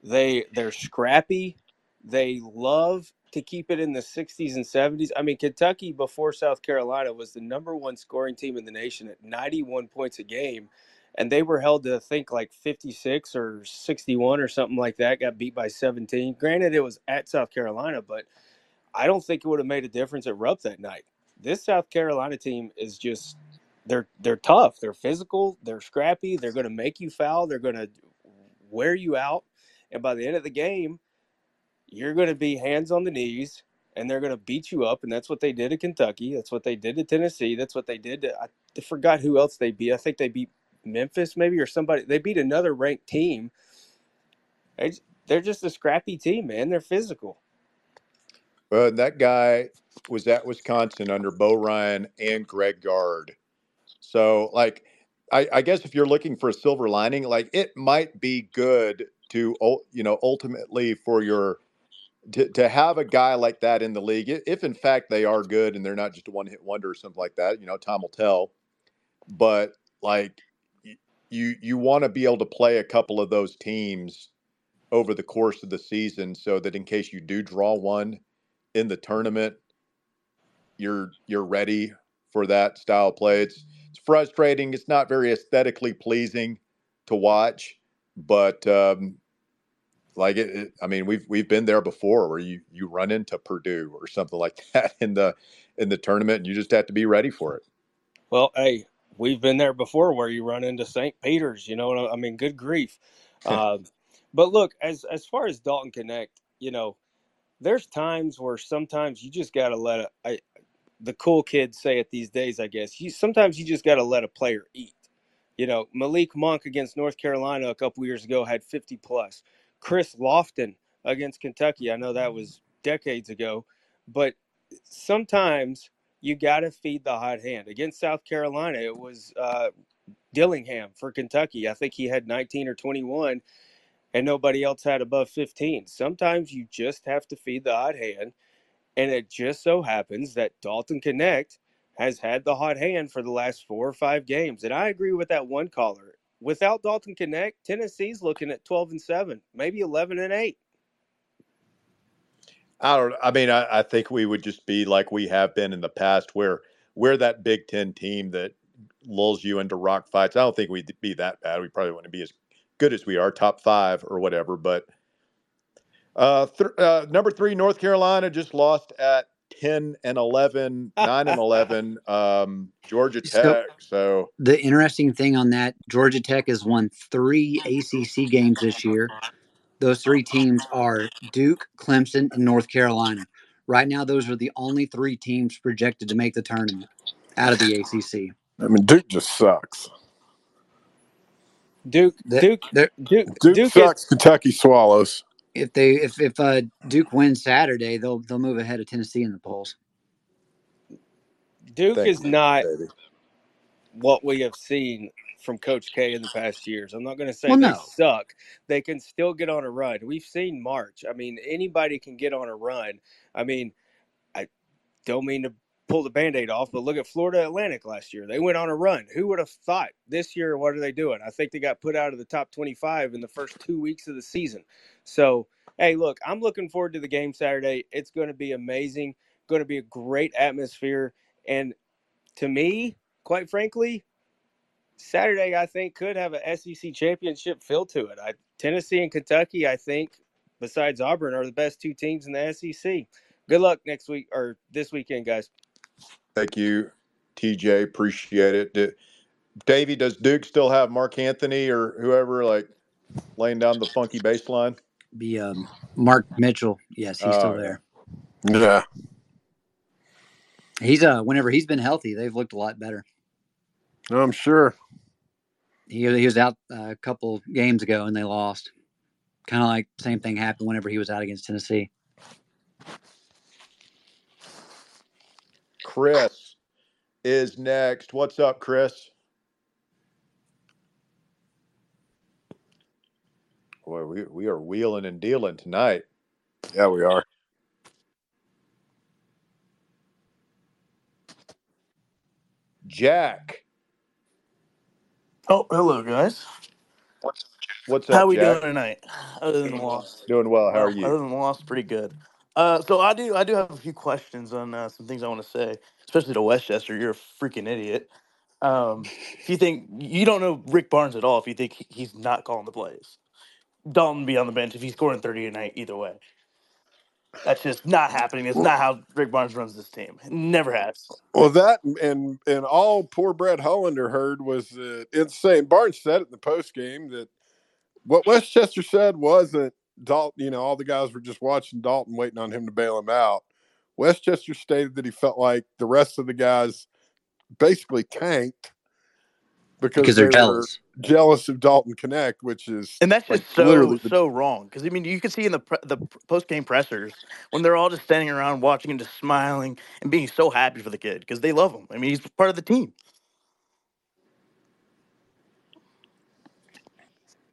They they're scrappy. They love to keep it in the 60s and 70s. I mean, Kentucky before South Carolina was the number one scoring team in the nation at 91 points a game. And they were held to I think like 56 or 61 or something like that, got beat by 17. Granted, it was at South Carolina, but I don't think it would have made a difference at Rupp that night. This South Carolina team is just they're they're tough. They're physical. They're scrappy. They're going to make you foul. They're going to wear you out. And by the end of the game, you're going to be hands on the knees and they're going to beat you up. And that's what they did at Kentucky. That's what they did to Tennessee. That's what they did to, I forgot who else they beat. I think they beat Memphis maybe or somebody. They beat another ranked team. They're just a scrappy team, man. They're physical. Well, that guy was at Wisconsin under Bo Ryan and Greg Gard. So, like, I, I guess if you're looking for a silver lining, like it might be good to, you know, ultimately for your to, to have a guy like that in the league, if in fact they are good and they're not just a one hit wonder or something like that, you know, time will tell. But like you you want to be able to play a couple of those teams over the course of the season so that in case you do draw one in the tournament, you're you're ready for that style of play. It's it's frustrating. It's not very aesthetically pleasing to watch, but um, like it, it, I mean, we've we've been there before where you you run into Purdue or something like (laughs) that in the in the tournament, and you just have to be ready for it. Well, hey, we've been there before where you run into St. Peter's. You know, I mean, good grief. uh, (laughs) but look, as as far as Dalton Knecht, you know, there's times where sometimes you just got to let a, I, the cool kids say it these days. I guess you sometimes you just got to let a player eat. You know, Malik Monk against North Carolina a couple years ago had 50 plus. Chris Lofton against Kentucky. I know that was decades ago, but sometimes you got to feed the hot hand. Against South Carolina, it was uh, Dillingham for Kentucky. I think he had 19 or 21, and nobody else had above 15. Sometimes you just have to feed the hot hand, and it just so happens that Dalton Knecht has had the hot hand for the last four or five games. And I agree with that one caller without Dalton Knecht, Tennessee's looking at 12 and 7, maybe 11 and 8. I don't I mean I, I think we would just be like we have been in the past where we're that Big 10 team that lulls you into rock fights. I don't think we'd be that bad. We probably wouldn't be as good as we are, top five or whatever. But uh, th- uh, number three, North Carolina just lost at 10 and 11, (laughs) 9 and 11, um, Georgia So Tech. So, the interesting thing on that, Georgia Tech has won three ACC games this year. Those three teams are Duke, Clemson, and North Carolina. Right now, those are the only three teams projected to make the tournament out of the ACC. I mean, Duke just sucks. Duke, That Duke, they're Duke, Duke Duke is sucks. Kentucky swallows. if they if if uh, Duke wins Saturday, they'll they'll move ahead of Tennessee in the polls. Duke thank is you, not baby. what we have seen from Coach K in the past years. I'm not going to say Well, they no, suck. They can still get on a run. We've seen March. I mean, anybody can get on a run. I mean, I don't mean to pull the band-aid off, but look at Florida Atlantic last year. They went on a run. Who would have thought this year what are they doing? I think they got put out of the top 25 in the first 2 weeks of the season. So, hey, look, I'm looking forward to the game Saturday. It's going to be amazing. Going to be a great atmosphere and to me, quite frankly, Saturday I think could have a SEC championship feel to it. I, Tennessee and Kentucky, I think, besides Auburn, are the best two teams in the SEC. Good luck next week or this weekend, guys. Thank you, TJ. Appreciate it. D- Davey, does Duke still have Mark Anthony or whoever like laying down the funky bass line? be um, Mark Mitchell. Yes, he's still Oh, there. Yeah. He's uh whenever he's been healthy, they've looked a lot better. I'm sure. He he was out uh, a couple games ago and they lost. Kind of like same thing happened whenever he was out against Tennessee. Chris is next. What's up, Chris? Boy, we, we are wheeling and dealing tonight. Yeah, we are. Jack, Oh, hello, guys. what's How up, How are we Jack? doing tonight? Other than the loss. Doing well. How are you? other than the loss, pretty good. Uh, so I do, I do have a few questions on uh, some things I want to say, especially to Westchester. You're a freaking idiot. Um, if you think you don't know Rick Barnes at all, if you think he- he's not calling the plays, Dalton be on the bench if he's scoring 30 a night either way. That's just not happening. It's not how Rick Barnes runs this team. Never has. Well, that and and all poor Brett Hollander heard was that it's saying Barnes said it in the post game that what Westchester said wasn't Dalton. You know, all the guys were just watching Dalton, waiting on him to bail him out. Westchester stated that he felt like the rest of the guys basically tanked because, Because they they're were jealous. jealous of Dalton Knecht, which is And that's like just so literally the so wrong. Because I mean, you can see in the pre- the post game pressers when they're all just standing around watching and just smiling and being so happy for the kid because they love him. I mean, he's part of the team.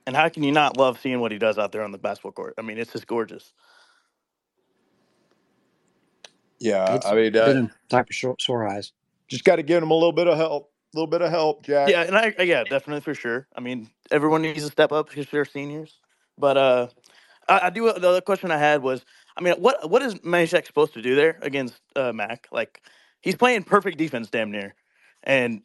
And how can you not love seeing what he does out there on the basketball court? I mean, it's just gorgeous. Yeah, It's I mean, uh, been a type of short, sore eyes. just got to give him a little bit of help. A little bit of help, Jack. Yeah, and I yeah, definitely for sure. I mean, everyone needs to step up because they're seniors. But uh, I, I do. The other question I had was, I mean, what what is Mashack supposed to do there against uh, Mack? Like, he's playing perfect defense, damn near. And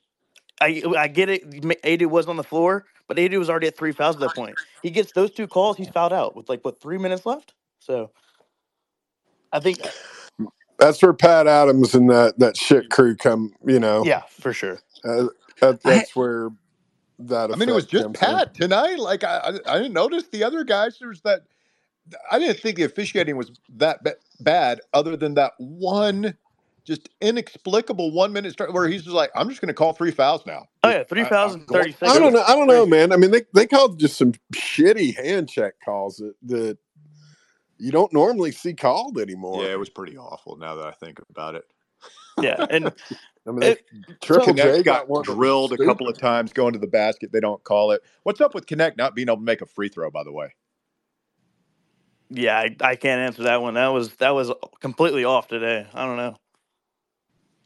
I I get it. Aidoo was on the floor, but Aidoo was already at three fouls at that point. He gets those two calls, he's fouled out with like what three minutes left. So I think, that's where Pat Adams and that that shit crew come. You know, yeah, for sure. uh, that, that's where that I mean, it was just comes in. Pat tonight. Like I, I, I didn't notice the other guys. There was that. I didn't think the officiating was that ba- bad, other than that one, just inexplicable one minute start where he's just like, "I'm just going to call three fouls now." Oh yeah, three I, fouls I'm in going. thirty I don't know. I don't know, man. I mean, they they called just some shitty hand check calls that that you don't normally see called anymore. Yeah, it was pretty awful. Now that I think about it, Yeah, and (laughs) I mean, it, Triple so Knecht J got got one drilled a couple of times going to the basket. They don't call it. What's up with Knecht not being able to make a free throw? By the way, yeah, I, I can't answer that one. That was that was completely off today. I don't know.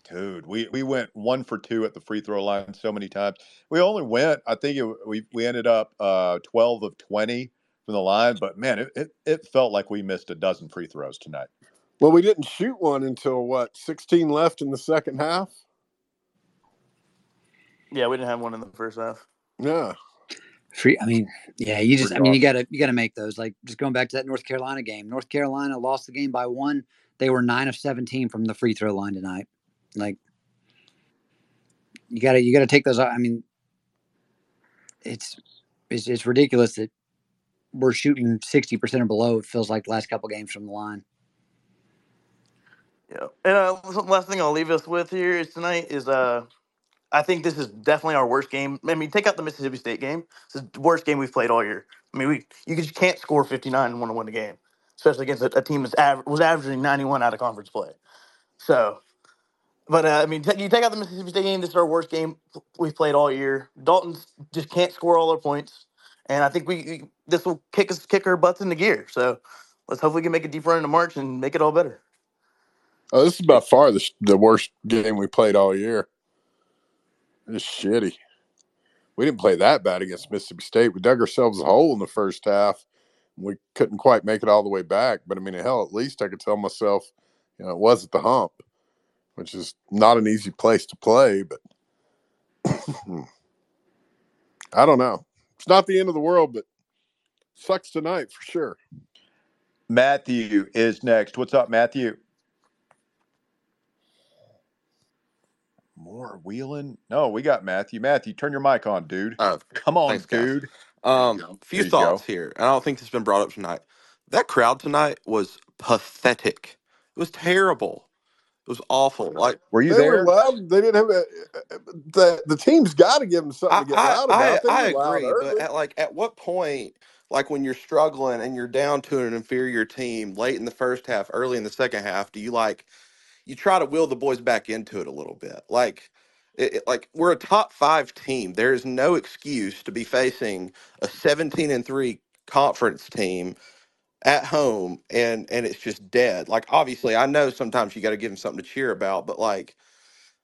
Dude, we we went one for two at the free throw line so many times. We only went. I think it, we we ended up uh, twelve of twenty from the line, but man, it, it it felt like we missed a dozen free throws tonight. Well, we didn't shoot one until what sixteen left in the second half. Yeah, we didn't have one in the first half. Yeah. Free. I mean, yeah. You just. I mean, you gotta. You gotta make those. Like just going back to that North Carolina game. North Carolina lost the game by one. They were nine of seventeen from the free throw line tonight. Like you gotta. You gotta take those. I mean, it's it's, it's ridiculous that we're shooting sixty percent or below. It feels like the last couple games from the line. Yeah. And uh, last thing I'll leave us with here is tonight is uh, I think this is definitely our worst game. I mean, take out the Mississippi State game. Is the worst game we've played all year. I mean, we you just can't score 59 and want to win the game, especially against a, a team that's aver- was averaging 91 out of conference play. So, but uh, I mean, t- you take out the Mississippi State game. This is our worst game we've played all year. Dalton just can't score all our points, and I think we, this will kick us kick our butts into gear. So, let's hopefully we can make a deep run into March and make it all better. Oh, this is by far the, the worst game we played all year. It's shitty. We didn't play that bad against Mississippi State. We dug ourselves a hole in the first half. We couldn't quite make it all the way back. But I mean, hell, at least I could tell myself, you know, it wasn't the hump, which is not an easy place to play. But I don't know. It's not the end of the world, but sucks tonight for sure. Matthew is next. What's up, Matthew? More wheeling? No, we got Matthew. Matthew, turn your mic on, dude. Uh, Come on, thanks, guys. dude. Um, There few thoughts go. here. and I don't think this has been brought up tonight. That crowd tonight was pathetic. It was terrible. It was awful. Like Were you They were there? loud. They didn't have a, uh, uh, the the team's got to give them something I, to get I, loud I, about. I were agree, but at like at what point, like when you're struggling and you're down to an inferior team late in the first half, early in the second half, do you like you try to will the boys back into it a little bit? Like, it, it- like we're a top five team. There is no excuse to be facing a 17 and three conference team at home and and it's just dead. Like obviously, I know sometimes you got to give them something to cheer about, but like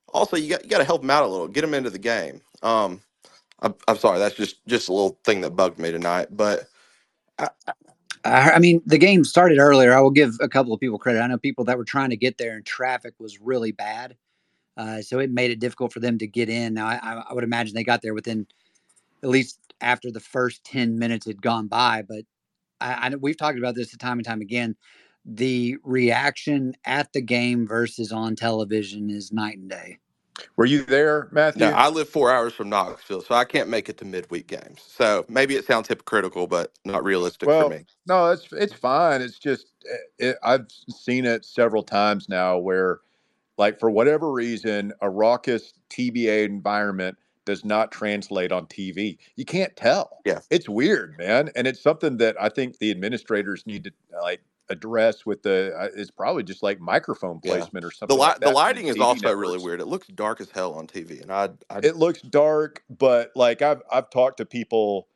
also you got you got to help them out a little, get them into the game. Um, I'm, I'm sorry, that's just just a little thing that bugged me tonight. But I, I mean, the game started earlier. I will give a couple of people credit. I know people that were trying to get there, and traffic was really bad, uh, so it made it difficult for them to get in. Now, I, I would imagine they got there within at least after the first ten minutes had gone by. But I, I know we've talked about this time and time again. The reaction at the game versus on television is night and day. Were you there, Matthew? no, I live four hours from Knoxville, so I can't make it to midweek games. So maybe it sounds hypocritical, but not realistic for Well, me. no, it's it's fine. It's just eh, it, I've seen it several times now where, like, for whatever reason, a raucous TBA environment does not translate on TV. You can't tell. Yeah. It's weird, man, and it's something that I think the administrators need to like address with the. uh, It's probably just like microphone Yeah. placement or The something li- like the lighting is TV also really weird. It looks dark as hell on TV, and I, I It looks dark, but like I've I've talked to people,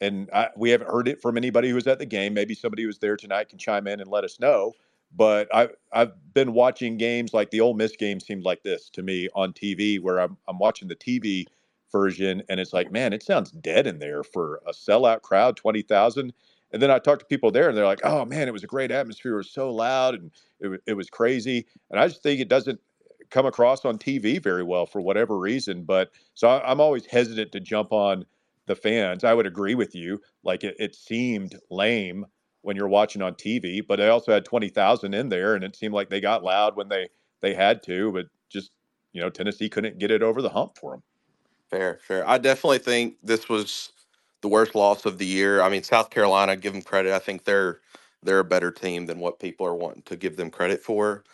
and I, we haven't heard it from anybody who was at the game. Maybe somebody who was there tonight can chime in and let us know. But I I've been watching games like the Ole Miss game seemed like this to me on TV, where I'm I'm watching the TV version, and it's like, man, it sounds dead in there for a sellout crowd, twenty thousand. And then I talked to people there, and they're like, "Oh man, it was a great atmosphere. It was so loud, and it, it was crazy." And I just think it doesn't come across on TV very well for whatever reason. But so I, I'm always hesitant to jump on the fans. I would agree with you. Like it, it seemed lame when you're watching on TV, but they also had twenty thousand in there, and it seemed like they got loud when they they had to. But just you know, Tennessee couldn't get it over the hump for them. Fair, fair. I definitely think this was the worst loss of the year. I mean, South Carolina, give them credit. I think they're they're a better team than what people are wanting to give them credit for.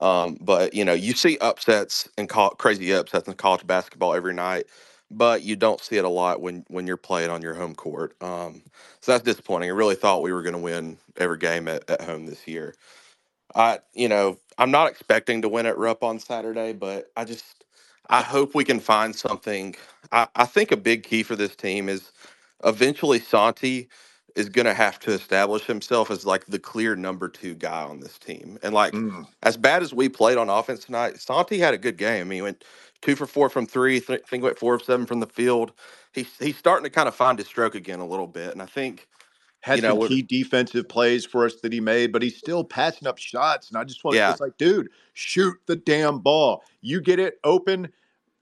Um, but you know, you see upsets and col- crazy upsets in college basketball every night, but you don't see it a lot when when you're playing on your home court. Um, so that's disappointing. I really thought we were going to win every game at, at home this year. I, you know, I'm not expecting to win at Rupp on Saturday, but I just, I hope we can find something. I, I think a big key for this team is eventually Santi is going to have to establish himself as like the clear number two guy on this team. And like, Mm. as bad as we played on offense tonight, Santi had a good game. He went two for four from three, th- I think went four of seven from the field. He's, he's starting to kind of find his stroke again a little bit. And I think, Had You know, some key defensive plays for us that he made, but he's still passing up shots. And I just want to, Yeah. it's like, dude, shoot the damn ball. You get it open,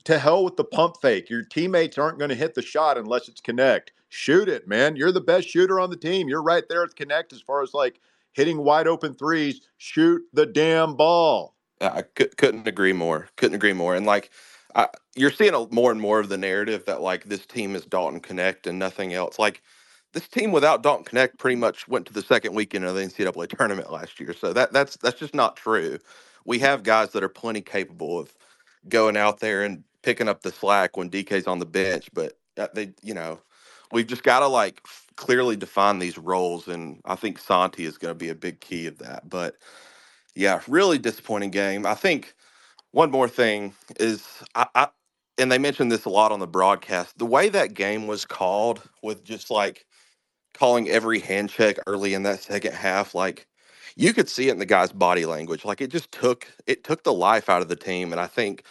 to hell with the pump fake. Your teammates aren't going to hit the shot unless it's Knecht. Shoot it, man. You're the best shooter on the team. You're right there at Knecht as far as like hitting wide open threes. Shoot the damn ball. I could, couldn't agree more. Couldn't agree more. And like, I, you're seeing a, more and more of the narrative that like this team is Dalton Knecht and nothing else. Like, this team without Dalton Knecht pretty much went to the second weekend of the NCAA tournament last year. So that that's that's just not true. We have guys that are plenty capable of going out there and picking up the slack when DK's on the bench, but they, you know, we've just got to like clearly define these roles, and I think Santi is going to be a big key of that. But yeah, really disappointing game. I think one more thing is I, I and they mentioned this a lot on the broadcast. The way that game was called with just like calling every hand check early in that second half, like you could see it in the guy's body language. Like it just took it took the life out of the team, and I think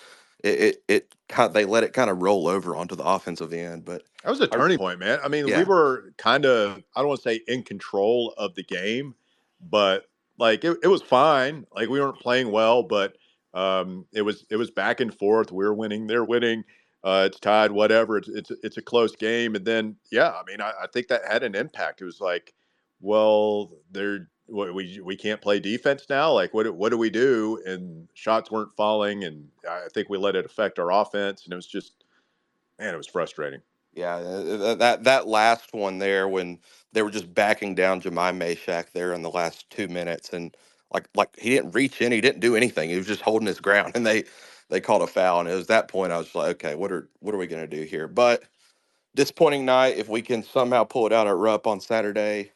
it it, it of, they let it kind of roll over onto the offensive end. But That was a turning point, man. I mean, we were kind of, I don't want to say in control of the game, but like it, it was fine. Like we weren't playing well, but um, it was it was back and forth. We are winning, they're winning. Uh, it's tied, whatever. It's it's it's a close game, and then yeah, I mean, I, I think that had an impact. It was like, well, they're we we can't play defense now. Like, what what do we do? And shots weren't falling, and I think we let it affect our offense, and it was just, man, it was frustrating. Yeah, uh, that that last one there when they were just backing down Jahmai Mashack there in the last two minutes, and like like he didn't reach in, he didn't do anything. He was just holding his ground, (laughs) and they they called a foul, and it was that point I was like, okay, what are what are we gonna do here? But disappointing night. If we can somehow pull it out at Rupp on Saturday,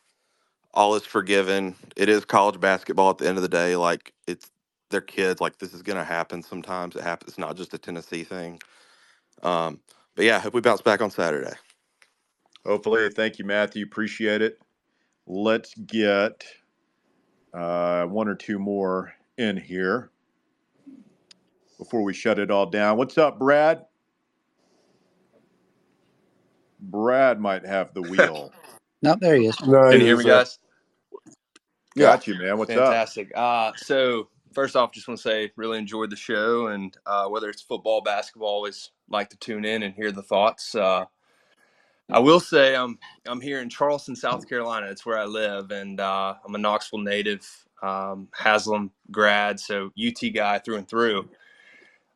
all is forgiven. It is college basketball at the end of the day. Like it's they're kids. Like this is gonna happen. Sometimes it happens. It's not just a Tennessee thing. Um, but yeah, I hope we bounce back on Saturday. Hopefully, thank you, Matthew. Appreciate it. Let's get uh, one or two more in here before we shut it all down. What's up, Brad? Brad might have the (laughs) wheel. no, there he is. No, Can you hear me, guys? Yeah. Got you, man. What's up? Fantastic. Uh, so first off, just want to say really enjoyed the show, and uh, whether it's football, basketball, always like to tune in and hear the thoughts. Uh, I will say I'm I'm here in Charleston, South Carolina. It's where I live, and uh, I'm a Knoxville native, um, Haslam grad, so UT guy through and through.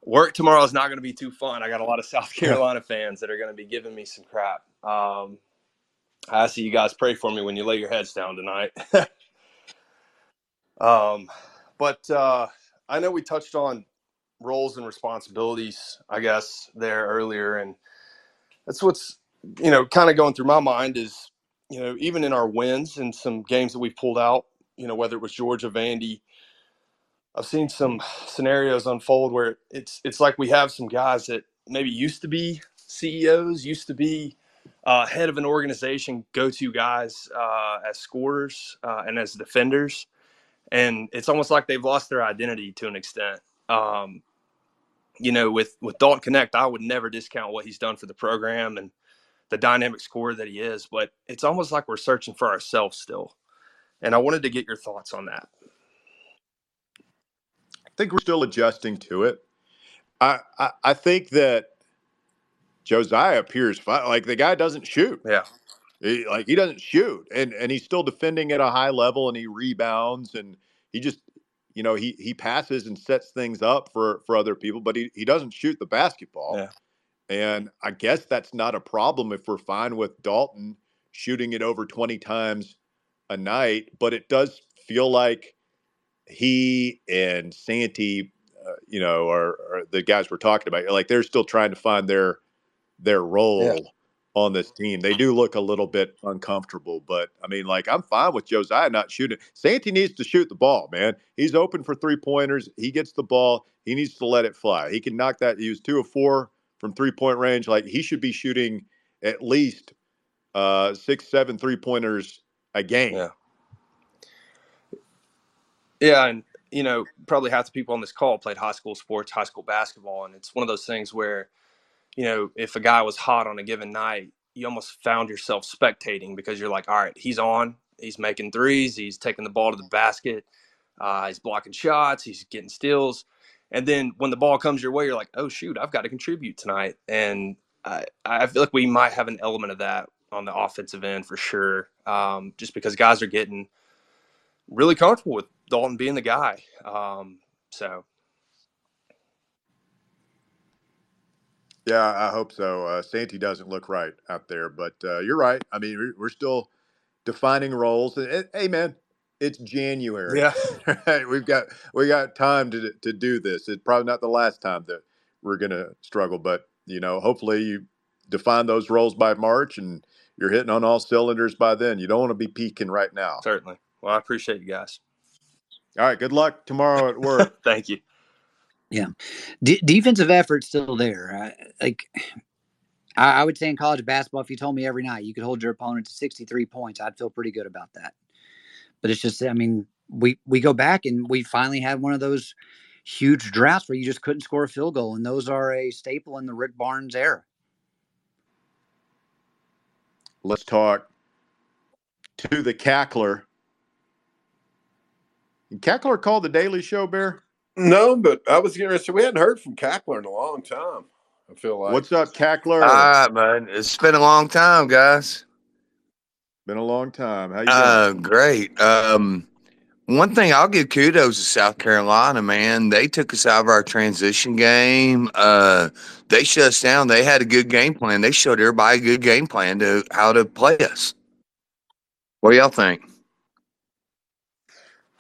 Work tomorrow is not going to be too fun. I got a lot of (laughs) South Carolina fans that are going to be giving me some crap. Um, I see you guys pray for me when you lay your heads down tonight. (laughs) um, but uh, I know we touched on roles and responsibilities, I guess, there earlier, and that's what's you know kind of going through my mind is you know even in our wins and some games that we've pulled out, you know whether it was Georgia, Vandy. I've seen some scenarios unfold where it's it's like we have some guys that maybe used to be CEOs, used to be uh, head of an organization, go-to guys uh, as scorers uh, and as defenders, and it's almost like they've lost their identity to an extent. Um, you know, with with Dalton Knecht, I would never discount what he's done for the program and the dynamic scorer that he is, but it's almost like we're searching for ourselves still. And I wanted to get your thoughts on that. I think we're still adjusting to it. I I, I think that Josiah appears fine. Like the guy doesn't shoot. Yeah. He, like he doesn't shoot, and and he's still defending at a high level, and he rebounds, and he just, you know, he he passes and sets things up for for other people, but he he doesn't shoot the basketball. Yeah. And I guess that's not a problem if we're fine with Dalton shooting it over twenty times a night, but it does feel like he and Santi, uh, you know, are, are the guys we're talking about. Like they're still trying to find their their role on this team. They do look a little bit uncomfortable, but I mean, like I'm fine with Josiah not shooting. Santi needs to shoot the ball, man. He's open for three pointers. He gets the ball. He needs to let it fly. He can knock that. He was two of four from three point range. Like he should be shooting at least uh, six, seven three pointers a game. Yeah. Yeah, and you know, probably half the people on this call played high school sports, high school basketball, and it's one of those things where, you know, if a guy was hot on a given night, you almost found yourself spectating because you're like, all right, he's on, he's making threes, he's taking the ball to the basket, uh, he's blocking shots, he's getting steals, And then when the ball comes your way, you're like, oh shoot, I've got to contribute tonight. And I, I feel like we might have an element of that on the offensive end for sure, um, just because guys are getting really comfortable with Dalton being the guy. Um, so Yeah, I hope so. Uh, Santi doesn't look right out there, but uh, you're right. I mean, we're, still defining roles. And, and, hey, man, it's January. yeah, (laughs) right? We've got we got time to to do this. It's probably not the last time that we're gonna struggle, but you know, hopefully you define those roles by March and you're hitting on all cylinders by then. You don't want to be peaking right now. certainly. Well, I appreciate you guys. All right. Good luck tomorrow at work. (laughs) Thank you. Yeah, D- defensive effort still there. I, like I, I would say in college basketball, if you told me every night you could hold your opponent to 63 points, I'd feel pretty good about that. But it's just, I mean, we we go back and we finally had one of those huge droughts where you just couldn't score a field goal, and those are a staple in the Rick Barnes era. Let's talk to the cackler. Cackler called the Daily Show, Bear. No, but I was interested. We hadn't heard from Cackler in a long time. I feel like. What's up, Cackler? All right, man. It's been a long time, guys. Been a long time. How you doing? Uh, great. Um, one thing I'll give kudos to South Carolina, man. They took us out of our transition game. Uh, they shut us down. They had a good game plan. They showed everybody a good game plan to how to play us. What do y'all think?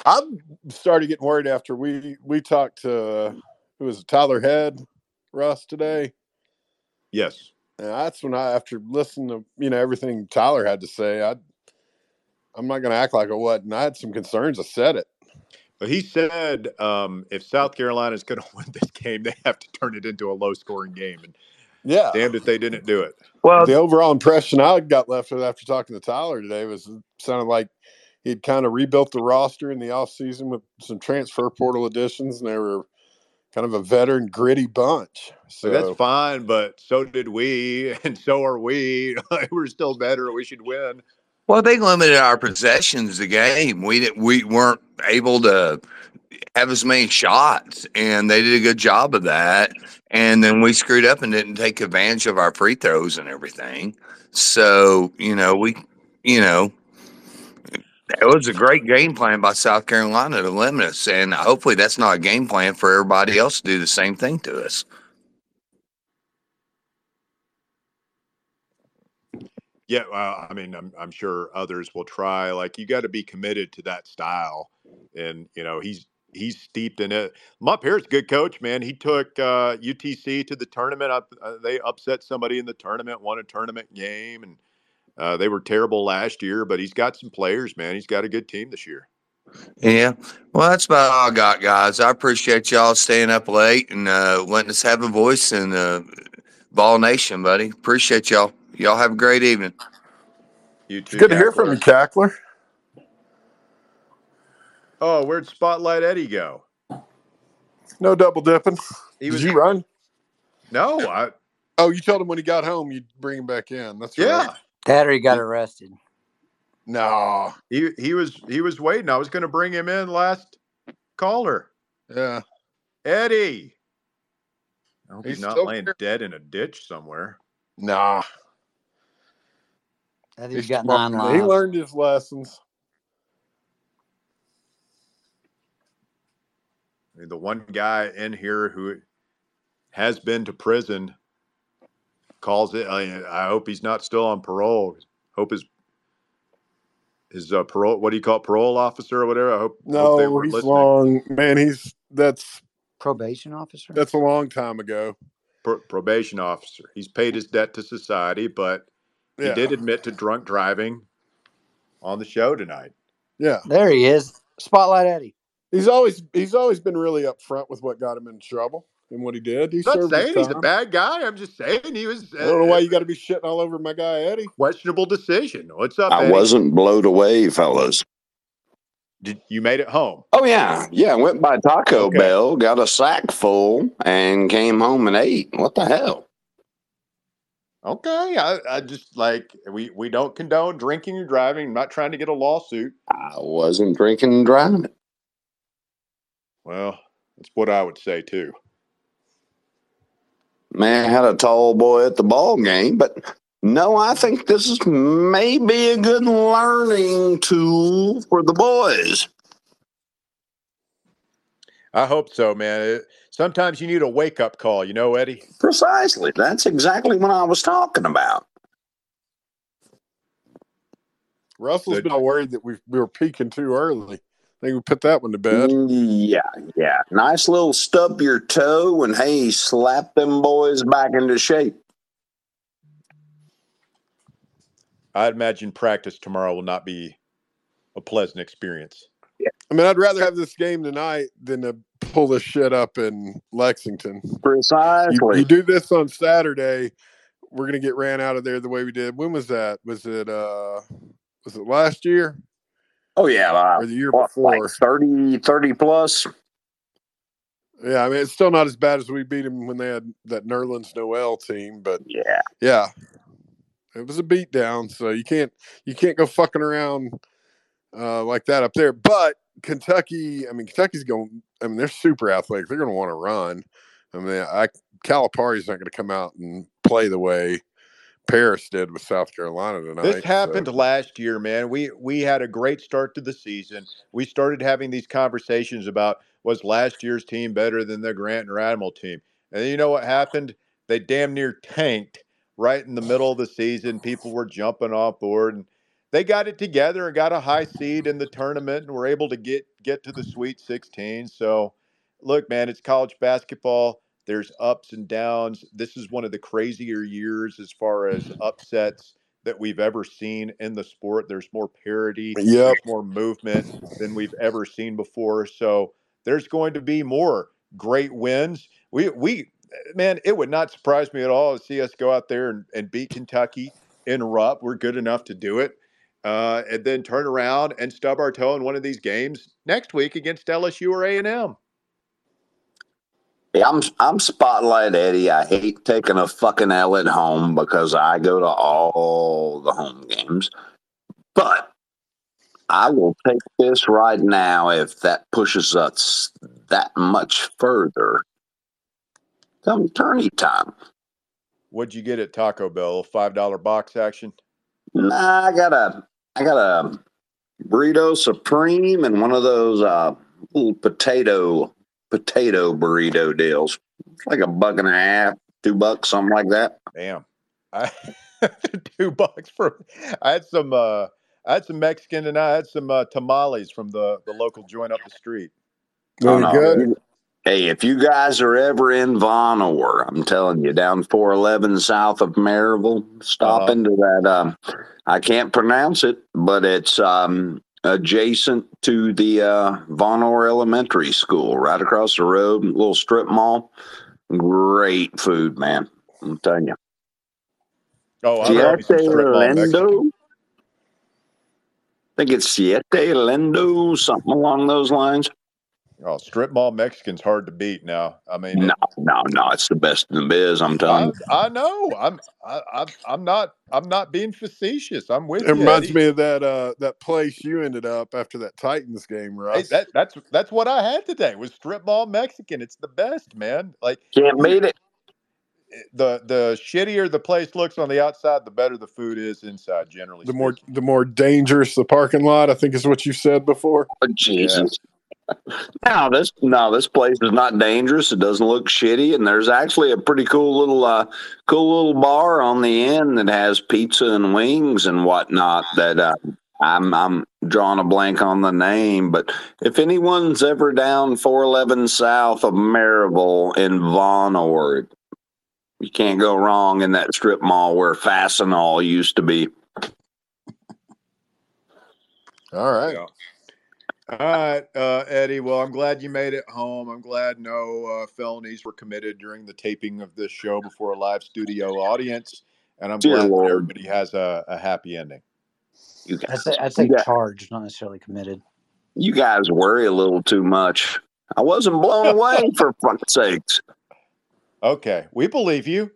I'm started getting worried after we we talked to who was it, Tyler Head, Russ today. yes. And that's when I, after listening to you know everything Tyler had to say, I I'm not going to act like it wasn't. I had some concerns. I said it. But he said um, if South Carolina is going (laughs) to win this game, they have to turn it into a low scoring game. And Yeah. damned if they didn't do it. Well, the overall impression I got left with after talking to Tyler today was it sounded like he'd kind of rebuilt the roster in the offseason with some transfer portal additions, and they were kind of a veteran, gritty bunch. So So that's fine, but so did we, (laughs) and so are we. (laughs) We're still better. We should win. Well, they limited our possessions the game. We didn't, we weren't able to have as many shots, and they did a good job of that. And then we screwed up and didn't take advantage of our free throws and everything. So you know, we, you know, it was a great game plan by South Carolina to limit us, and hopefully that's not a game plan for everybody else to do the same thing to us. Yeah, well, I mean, I'm I'm sure others will try. Like you got to be committed to that style, and you know he's he's steeped in it. Here's a good coach, man. He took uh, UTC to the tournament. Uh, they upset somebody in the tournament, won a tournament game, and uh, they were terrible last year. But he's got some players, man. He's got a good team this year. Yeah. Well, that's about all I got, guys. I appreciate y'all staying up late and uh, letting us have a voice in uh, Ball Nation, buddy. Appreciate y'all. Y'all have a great evening. You it's too, good to hear from you, Cackler. Cackler. Oh, where'd Spotlight Eddie go? No double dipping. He Did was you run? no, I Oh, you told him when he got home you'd bring him back in. That's yeah. Right. That or he got arrested. No. He he was he was waiting. I was going to bring him in last caller. Yeah. Eddie. I hope he's, He's not laying here. dead in a ditch somewhere. Nah. I think He's he's got smart. nine He learned his lessons. I mean, the one guy in here who has been to prison calls it. I, I hope he's not still on parole. Hope his his uh, parole. What do you call it, parole officer or whatever? I hope. hope they No, were he's listening. long. Man, he's that's Probation officer. that's a long time ago. Pro- probation officer. He's paid his debt to society, but he did admit to drunk driving on the show tonight. Yeah. There he is. Spotlight Eddie. He's always he's always been really upfront with what got him in trouble and what he did. He I'm not saying he's a bad guy. I'm just saying he was. I don't know uh, why uh, you got to be shitting all over my guy Eddie. questionable decision. What's up, I Eddie? wasn't blown away, fellas. Did you made it home? Oh yeah, yeah. Went by Taco Okay. Bell, got a sack full, and came home and ate. What the hell? Okay, I, I just like we we don't condone drinking and driving. I'm not trying to get a lawsuit. I wasn't drinking and driving. Well, That's what I would say too. Man had a tall boy at the ball game, but no, I think this is maybe a good learning tool for the boys. I hope so, man. It, sometimes you need a wake up call, you know, Eddie. Precisely. That's exactly what I was talking about. Russell's been worried that we we were peaking too early. I think we put that one to bed. Yeah, yeah. Nice little stub your toe and hey, slap them boys back into shape. I'd imagine practice tomorrow will not be a pleasant experience. Yeah. I mean, I'd rather have this game tonight than to pull this shit up in Lexington. Precisely. You, you do this on Saturday, we're gonna get ran out of there the way we did. When was that? Was it uh was it last year? Oh yeah, uh, or the year what, before? like 30, 30 plus. Yeah, I mean it's still not as bad as we beat them when they had that Nerlens Noel team, but yeah, yeah, it was a beat down. So you can't you can't go fucking around uh, like that up there. But Kentucky, I mean Kentucky's going. I mean they're super athletic. They're going to want to run. I mean, I Calipari's not going to come out and play the way Paris did with South Carolina tonight. This happened so. last year, man. We we had a great start to the season. We started having these conversations about was last year's team better than the Grant and Admiral team, and you know what happened? They damn near tanked right in the middle of the season. People were jumping off board, and they got it together and got a high seed in the tournament, and were able to get get to the Sweet 16. So, look, man, it's college basketball. There's ups and downs. This is one of the crazier years as far as upsets that we've ever seen in the sport. There's more parity, Yep. there's more movement than we've ever seen before. So there's going to be more great wins. We we man, it would not surprise me at all to see us go out there and, and beat Kentucky in Rupp. We're good enough to do it. Uh, and then turn around and stub our toe in one of these games next week against LSU or A&M. Yeah, I'm I'm Spotlight Eddie. I hate taking a fucking L at home because I go to all the home games. But I will take this right now if that pushes us that much further. Come tourney time. What'd you get at Taco Bell? Five dollar box action? Nah, I got a I got a burrito supreme and one of those uh little potato potato burrito deals. It's like a buck and a half, two bucks, something like that. Damn. I (laughs) two bucks for I had some uh I had some Mexican and I had some uh, tamales from the, the local joint up the street. Oh, no. You- Hey, if you guys are ever in Vonore, I'm telling you, down 411 south of Maryville, stop Uh-huh. into that. Um, I can't pronounce it, but it's um, adjacent to the uh, Vonore Elementary School, right across the road, little strip mall. Great food, man. I'm telling you. Oh, I love me some Siete. Lendo. I think it's Siete Lendo, something along those lines. Oh, strip mall Mexican's hard to beat now. I mean, No, no, no. It's the best in the biz. I'm telling I, you. I know. I'm I, I'm I'm not I'm not being facetious. I'm with you. It you. reminds Eddie. me of that uh that place you ended up after that Titans game, Hey, that that's that's what I had today was strip mall Mexican. It's the best, man. Like Can't beat it. the the shittier the place looks on the outside, the better the food is inside. Generally, the more the more dangerous the parking lot, I think is what you said before. Oh, Jesus. No, this no, this place is not dangerous. It doesn't look shitty, and there's actually a pretty cool little uh, cool little bar on the end that has pizza and wings and whatnot. That uh, I'm I'm drawing a blank on the name, but if anyone's ever down 411 south of Maryville in Vonore, you can't go wrong in that strip mall where Fastenal used to be. All right. Yeah. All right, uh, Eddie. Well, I'm glad you made it home. I'm glad no uh, felonies were committed during the taping of this show before a live studio audience, and I'm Dear glad Lord. everybody has a, a happy ending. You I'd guys, say, I'd say guys- charged, not necessarily committed. You guys worry a little too much. I wasn't blown away (laughs) for fuck's sakes. Okay, we believe you.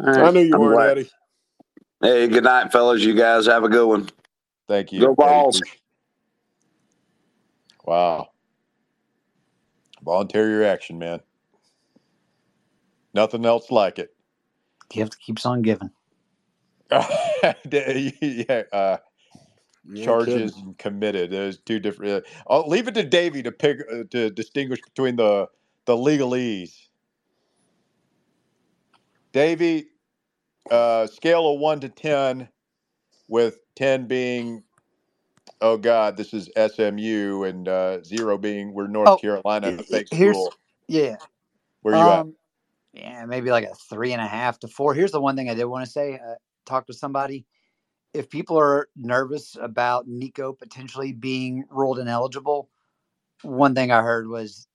All right, I knew you I'm weren't, glad. Eddie. Hey, good night, fellas. You guys have a good one. Thank you. Go Eddie. balls. Wow. Voluntary reaction, man. Nothing else like it. Gift keeps on giving. (laughs) yeah, uh, Yeah, charges kidding. and committed. There's two different. Uh, I'll leave it to Davey to pick uh, to distinguish between the the legalese. Davey, uh, scale of one to ten, with ten being, oh God, this is SMU, and uh, zero being we're North Oh, Carolina and a i- i- fake here's school. yeah. Where you at? Um, yeah, maybe like a three and a half to four. Here's the one thing I did want to say. Uh, talk to somebody. If people are nervous about Nico potentially being ruled ineligible, one thing I heard was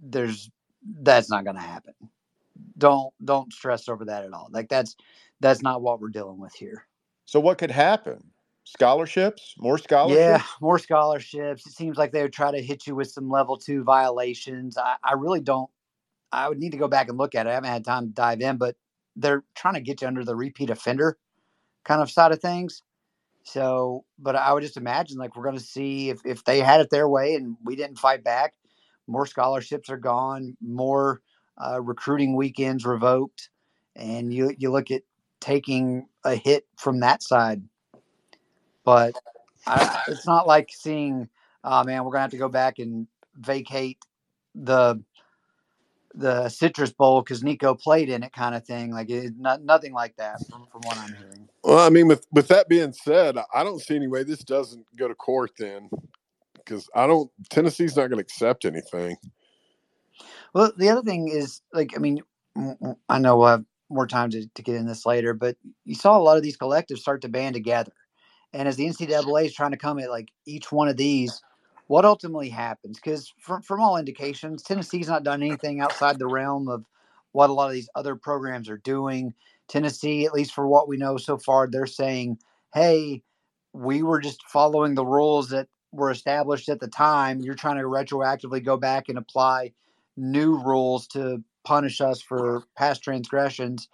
there's that's not going to happen. Don't don't stress over that at all. Like that's that's not what we're dealing with here. So what could happen? Scholarships? More scholarships. Yeah, more scholarships. It seems like they would try to hit you with some level two violations. I, I really don't. I would need to go back and look at it. I haven't had time to dive in, but they're trying to get you under the repeat offender kind of side of things. So, but I would just imagine like we're going to see if if they had it their way and we didn't fight back, more scholarships are gone, more uh, recruiting weekends revoked, and you you look at taking a hit from that side. But I, it's not like seeing, oh man, we're gonna have to go back and vacate the the Citrus Bowl because Nico played in it, kind of thing. Like it, not, nothing like that from, from what I'm hearing. Well, I mean, with with that being said, I don't see any way this doesn't go to court then, because I don't. Tennessee's not going to accept anything. Well, the other thing is like, I mean, I know we'll have more time to, to get in this later, but you saw a lot of these collectives start to band together. And as the NCAA is trying to come at like each one of these, what ultimately happens? Because from, from all indications, Tennessee's not done anything outside the realm of what a lot of these other programs are doing. Tennessee, at least for what we know so far, they're saying, hey, we were just following the rules that were established at the time. You're trying to retroactively go back and apply new rules to punish us for past transgressions.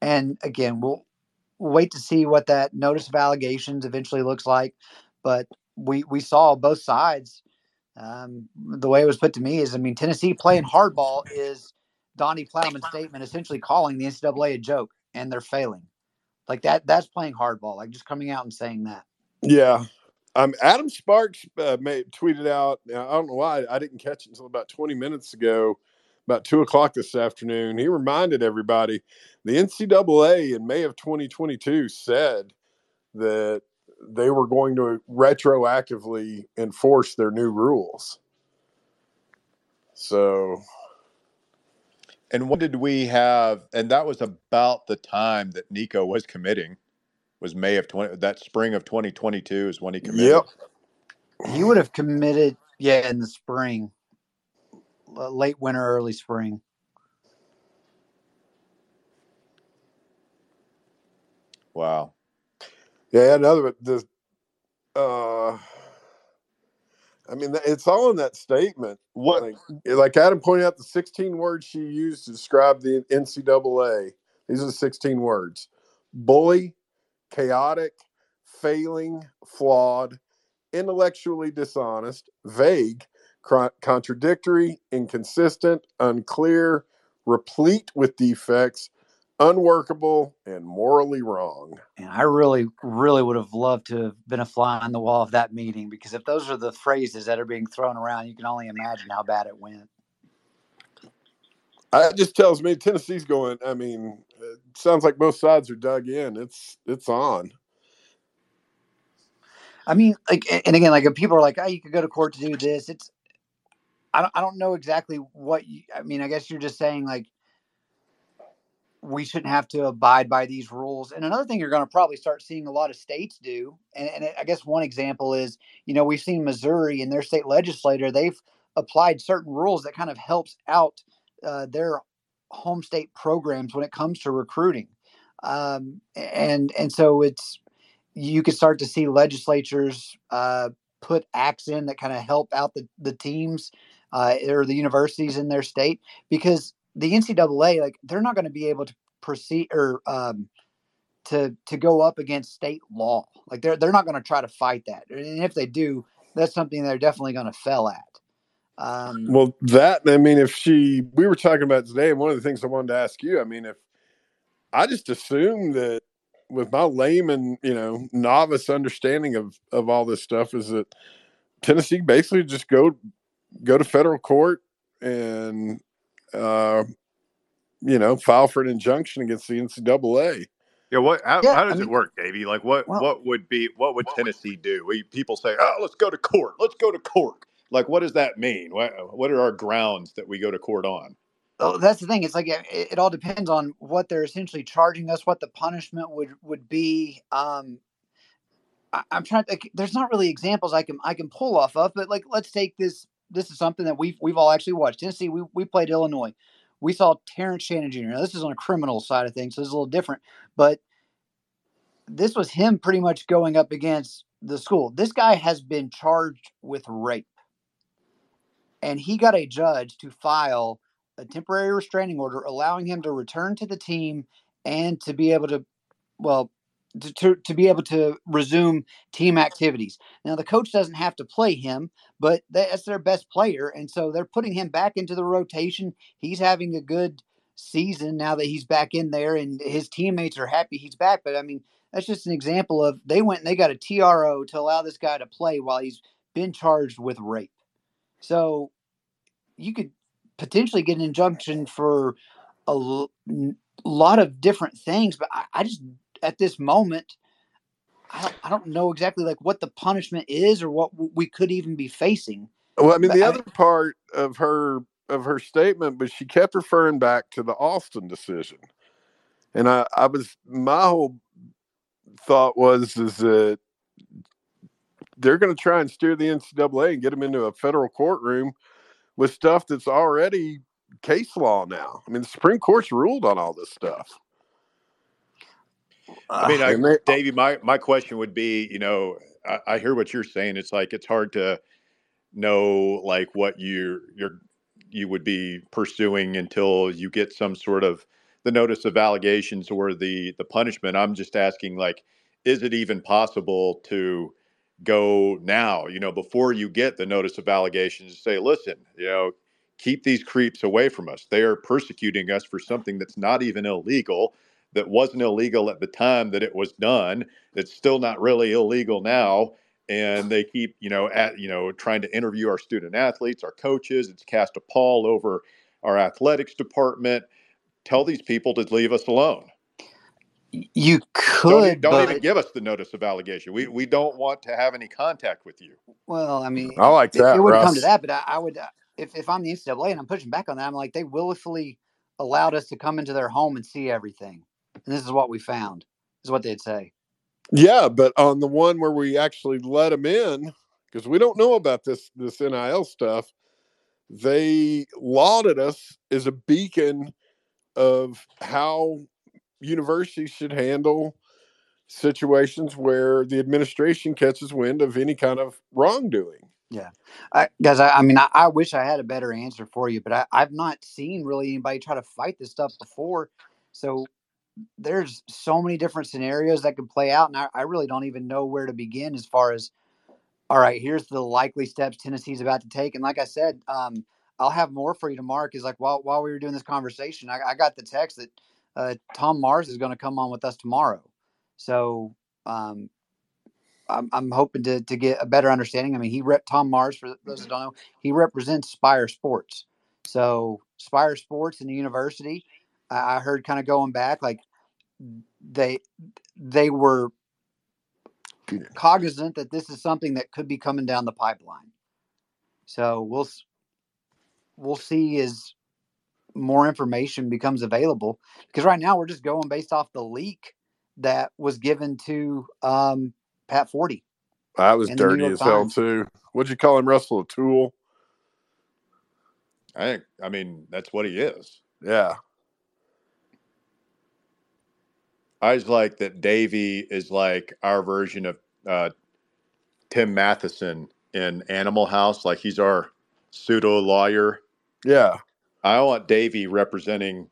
And again, we'll wait to see what that notice of allegations eventually looks like. But we we saw both sides. Um, the way it was put to me is, I mean, Tennessee playing hardball is Donde Plowman's statement essentially calling the NCAA a joke, and they're failing. Like that. That's playing hardball. Like just coming out and saying that. Yeah. Um, Adam Sparks uh, made, tweeted out. I don't know why I didn't catch it until about 20 minutes ago, about two o'clock this afternoon. He reminded everybody the NCAA in May of 2022 said that they were going to retroactively enforce their new rules. So, And what did we have? And that was about the time that Nico was committing. Was May of twenty that spring of twenty twenty two is when he committed. yep. He would have committed, yeah, in the spring, l- late winter, early spring. Wow. Yeah, another the uh I mean it's all in that statement. What Like like Adam pointed out the 16 words she used to describe the NCAA. These are the 16 words. Bully, chaotic, failing, flawed, intellectually dishonest, vague, cr- contradictory, inconsistent, unclear, replete with defects, unworkable, and morally wrong. And I really, really would have loved to have been a fly on the wall of that meeting because if those are the phrases that are being thrown around, you can only imagine how bad it went. That just tells me Tennessee's going. I mean, it sounds like both sides are dug in. It's it's on. I mean, like, and again, like, if people are like, "Oh, you could go to court to do this," it's, I don't, I don't know exactly what you. I mean, I guess you're just saying like we shouldn't have to abide by these rules. And another thing you're going to probably start seeing a lot of states do, and, and I guess one example is, you know, we've seen Missouri and their state legislator, they've applied certain rules that kind of helps out uh, their home state programs when it comes to recruiting. Um, and and so it's you could start to see legislatures uh, put acts in that kind of help out the, the teams uh, or the universities in their state because the NCAA, like they're not going to be able to proceed or um, to to go up against state law. Like they're they're not going to try to fight that, and if they do, that's something they're definitely going to fail at. Um, Well, that I mean, if she, we were talking about today, one of the things I wanted to ask you, I mean, if I just assume that with my layman, you know, novice understanding of of all this stuff, is that Tennessee basically just go go to federal court and uh, you know file for an injunction against the NCAA. Yeah, what? How, Yeah, how I does it work, Davey? Like, what? Well- what would be? What would Tennessee do? We, people say, "Oh, let's go to court. Let's go to court." Like, what does that mean? What What are our grounds that we go to court on? Oh, that's the thing. It's like it, it all depends on what they're essentially charging us, what the punishment would would be. Um, I, I'm trying. To, like, there's not really examples I can I can pull off of, but like let's take this. This is something that we've we've all actually watched. Tennessee, we we played Illinois. We saw Terrence Shannon Jr. Now this is on a criminal side of things, so it's a little different. But this was him pretty much going up against the school. This guy has been charged with rape, and he got a judge to file a temporary restraining order allowing him to return to the team and to be able to well to, to, to be able to resume team activities. Now the coach doesn't have to play him but that's their best player and so they're putting him back into the rotation. He's having a good season now that he's back in there and his teammates are happy he's back but i mean that's just an example of they went and they got a tro to allow this guy to play while he's been charged with rape. So you could potentially get an injunction for a l- lot of different things, but I, I just at this moment, I don't, I don't know exactly like what the punishment is or what we could even be facing. Well, I mean, the I- other part of her of her statement, but she kept referring back to the Alston decision, and I, I was my whole thought was is that they're going to try and steer the NCAA and get them into a federal courtroom with stuff that's already case law now. I mean, the Supreme Court's ruled on all this stuff. I mean, (laughs) I, Davey, my my question would be, you know, I, I hear what you're saying. It's like it's hard to know like what you you're you would be pursuing until you get some sort of the notice of allegations or the the punishment. I'm just asking, like, is it even possible to go now? You know, before you get the notice of allegations, say, listen, you know, keep these creeps away from us. They are persecuting us for something that's not even illegal that wasn't illegal at the time that it was done. It's still not really illegal now. And they keep, you know, at you know, trying to interview our student athletes, our coaches. It's cast a pall over our athletics department. Tell these people to leave us alone. You Don't, could, don't even give us the notice of allegation. We we don't want to have any contact with you. well, I mean, I like that, it would come to that, but I, I would uh, if if I'm the NCAA and I'm pushing back on that, I'm like they willfully allowed us to come into their home and see everything, and this is what we found. Is what they'd say. Yeah, but on the one where we actually let them in, because we don't know about this this NIL stuff, they lauded us as a beacon of how universities should handle situations where the administration catches wind of any kind of wrongdoing. Yeah, I, guys. I, I mean, I, I wish I had a better answer for you, but I, I've not seen really anybody try to fight this stuff before. So there's so many different scenarios that could play out, and I, I really don't even know where to begin as far as all right. Here's the likely steps Tennessee's about to take, and like I said, um, I'll have more for you tomorrow. Because like while while we were doing this conversation, I, I got the text that uh, Tom Mars is going to come on with us tomorrow. So um, I'm, I'm hoping to, to get a better understanding. I mean, he rep Tom Mars for those that don't know, he represents Spyre Sports. So Spyre Sports and the university, I, heard kind of going back, like they they were cognizant that this is something that could be coming down the pipeline. So we'll we'll see as more information becomes available because right now we're just going based off the leak that was given to um, Pat Forde. That was And the New dirty as hell Times. too. What'd you call him, Russell? A tool? I think. I mean, that's what he is. Yeah. I just like that Davey is like our version of uh, Tim Matheson in Animal House. Like he's our pseudo lawyer. Yeah. I want Davey representing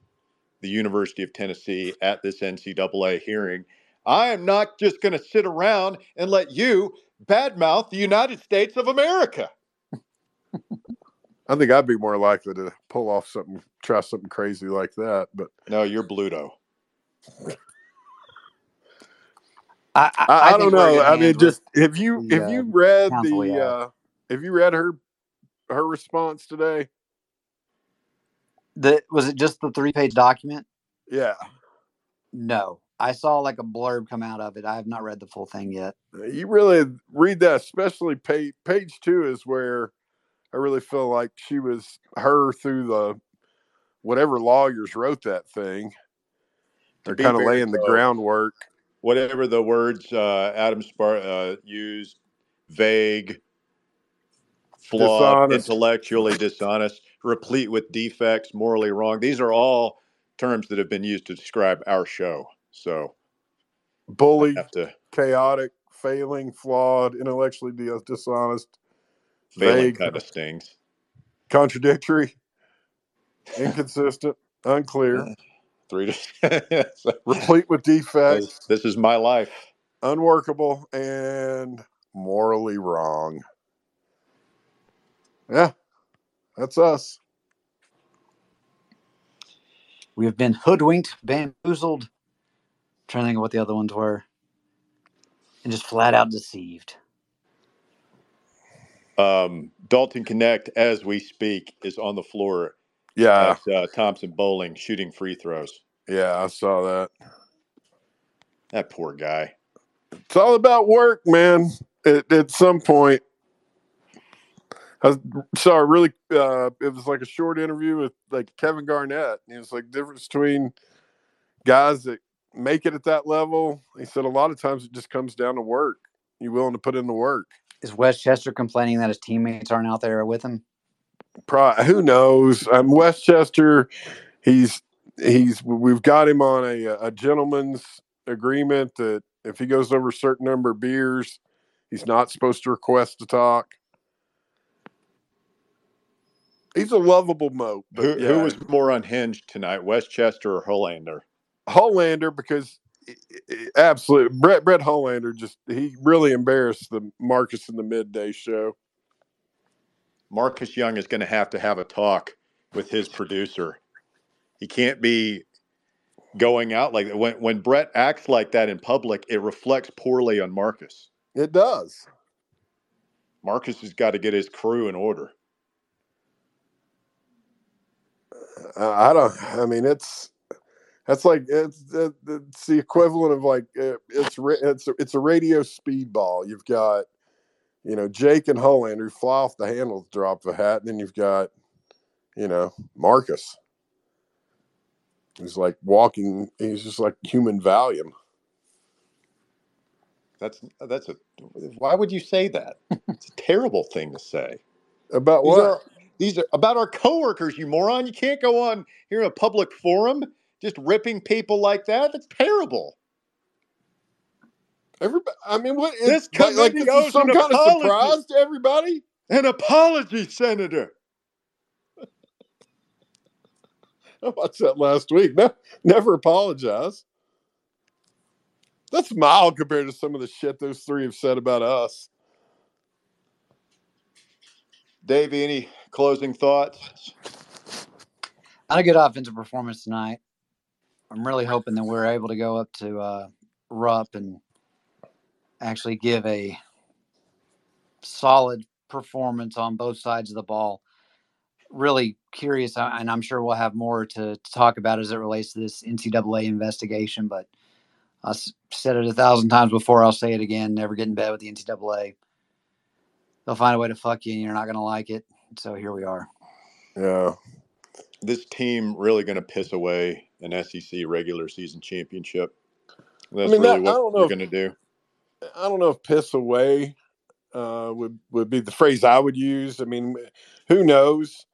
the University of Tennessee at this NCAA hearing. I am not just going to sit around and let you badmouth the United States of America. I think I'd be more likely to pull off something, try something crazy like that. But No, you're Bluto. (laughs) I, I, I, don't know. I mean, just have you the have uh, you read council we the uh have you read her her response today? The was it just the three page document? Yeah, No, I saw like a blurb come out of it. I have not read the full thing yet. you really read that. Especially page page two is where I really feel like she was her through the whatever lawyers wrote that thing. They're kind of laying the groundwork. Whatever the words uh, Adam Spar uh, used, vague, flawed, Dishonest. intellectually dishonest, replete with defects, morally wrong. These are all terms that have been used to describe our show. So bully, to chaotic, failing, flawed, intellectually dis- dishonest, failing vague, kind of stings. contradictory, inconsistent, unclear, (laughs) Three to (laughs) so, replete with this, defects, this is my life. unworkable, and morally wrong. Yeah, that's us. We have been hoodwinked, bamboozled. trying to think of what the other ones were, and just flat out deceived. Um, Dalton Knecht, as we speak, is on the floor Yeah, at uh, Thompson Boling shooting free throws. yeah, I saw that. That poor guy. It's all about work, man. At, at some point, I saw a really. Uh, it was like a short interview with like Kevin Garnett. And He was like difference between guys that make it at that level. He said a lot of times it just comes down to work. You willing to put in the work? Is Westchester complaining that his teammates aren't out there with him? Who knows? I'm Westchester. He's he's we've got him on a a gentleman's agreement that if he goes over a certain number of beers, he's not supposed to request to talk. He's a lovable but Who, yeah, who was more unhinged tonight, Westchester or Hollander? Hollander because absolutely Brett Brett Hollander just he really embarrassed the Marcus in the midday show. Marcus Young is going to have to have a talk with his producer. He can't be going out like that. When, when Brett acts like that in public, it reflects poorly on Marcus. It does. Marcus has got to get his crew in order. Uh, I don't. I mean, it's that's like it's it's the equivalent of like it's it's it's a radio speedball. You've got you know Jake and Hollander who fly off the handle the drop of a hat, and then you've got you know Marcus. He's like walking. He's just like human Valium. That's that's a. Why would you say that? (laughs) It's a terrible thing to say. About These what? are these are about our coworkers, you moron. You can't go on here in a public forum just ripping people like that. That's terrible. Everybody. I mean, what is This It's like, like committee this is some an kind of apology. surprise to everybody. An apology, Senator. (laughs) I watched that last week. No, never apologize. That's mild compared to some of the shit those three have said about us. Dave, any closing thoughts? Not a good offensive performance tonight. I'm really hoping that we're able to go up to uh, Rupp and actually give a solid performance on both sides of the ball. Really curious, uh, and I'm sure we'll have more to, to talk about as it relates to this NCAA investigation. But I said it a thousand times before. I'll say it again. Never get in bed with the NCAA. They'll find a way to fuck you, and you're not going to like it. So here we are. Yeah. This team really going to piss away an SEC regular season championship. That's mean, really that- I what don't know you're going to do. I don't know if piss away uh, would would be the phrase I would use. I mean, who knows?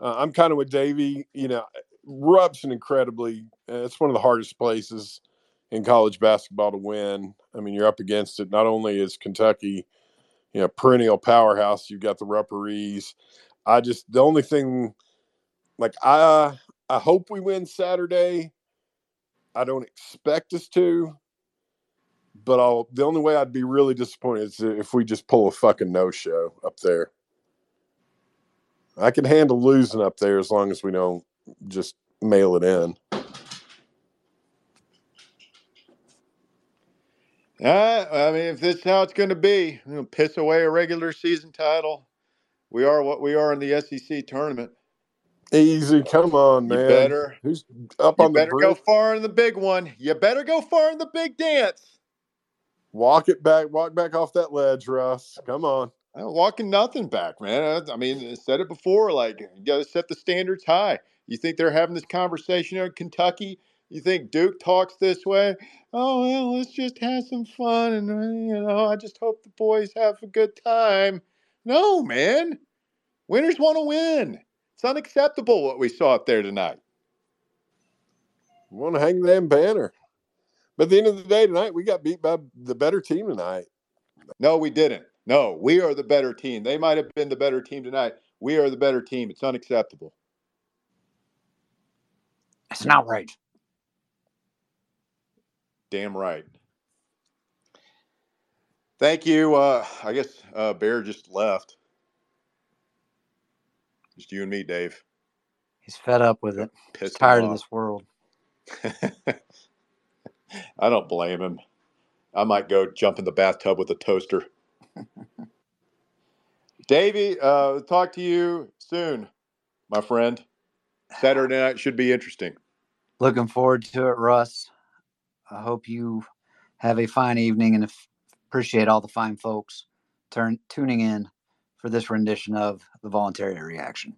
Uh, I'm kind of with Davey. You know, Rupp's an incredibly. Uh, it's one of the hardest places in college basketball to win. I mean, you're up against it. Not only is Kentucky, you know, perennial powerhouse. You've got the Rupparees. I just the only thing, like I I hope we win Saturday. I don't expect us to but I'll the only way I'd be really disappointed is if we just pull a fucking no show up there. I can handle losing up there as long as we don't just mail it in. Uh, I mean, if this is how it's going to be, you know, piss away a regular season title. We are what we are in the SEC tournament. Easy, come on, You man. better, Who's up you on the better go far in the big one. You better go far in the big dance. Walk it back. Walk back off that ledge, Russ. Come on. I'm walking nothing back, man. I, I mean, I said it before. Like, you got to set the standards high. You think they're having this conversation in Kentucky? You think Duke talks this way? Oh well, let's just have some fun, and uh, you know, I just hope the boys have a good time. No, man. Winners want to win. It's unacceptable what we saw up there tonight. Want to hang the damn banner. But at the end of the day tonight, we got beat by the better team tonight. No, we didn't. No, we are the better team. They might have been the better team tonight. We are the better team. It's unacceptable. It's an outrage. Damn right. Thank you. Uh, I guess uh, Bear just left. Just you and me, Dave. He's fed up with it. He's Pissed him tired of this world. (laughs) I don't blame him. I might go jump in the bathtub with a toaster. (laughs) Davey, uh, talk to you soon, my friend. Saturday night should be interesting. Looking forward to it, Russ. I hope you have a fine evening and appreciate all the fine folks turn tuning in for this rendition of the voluntary reaction.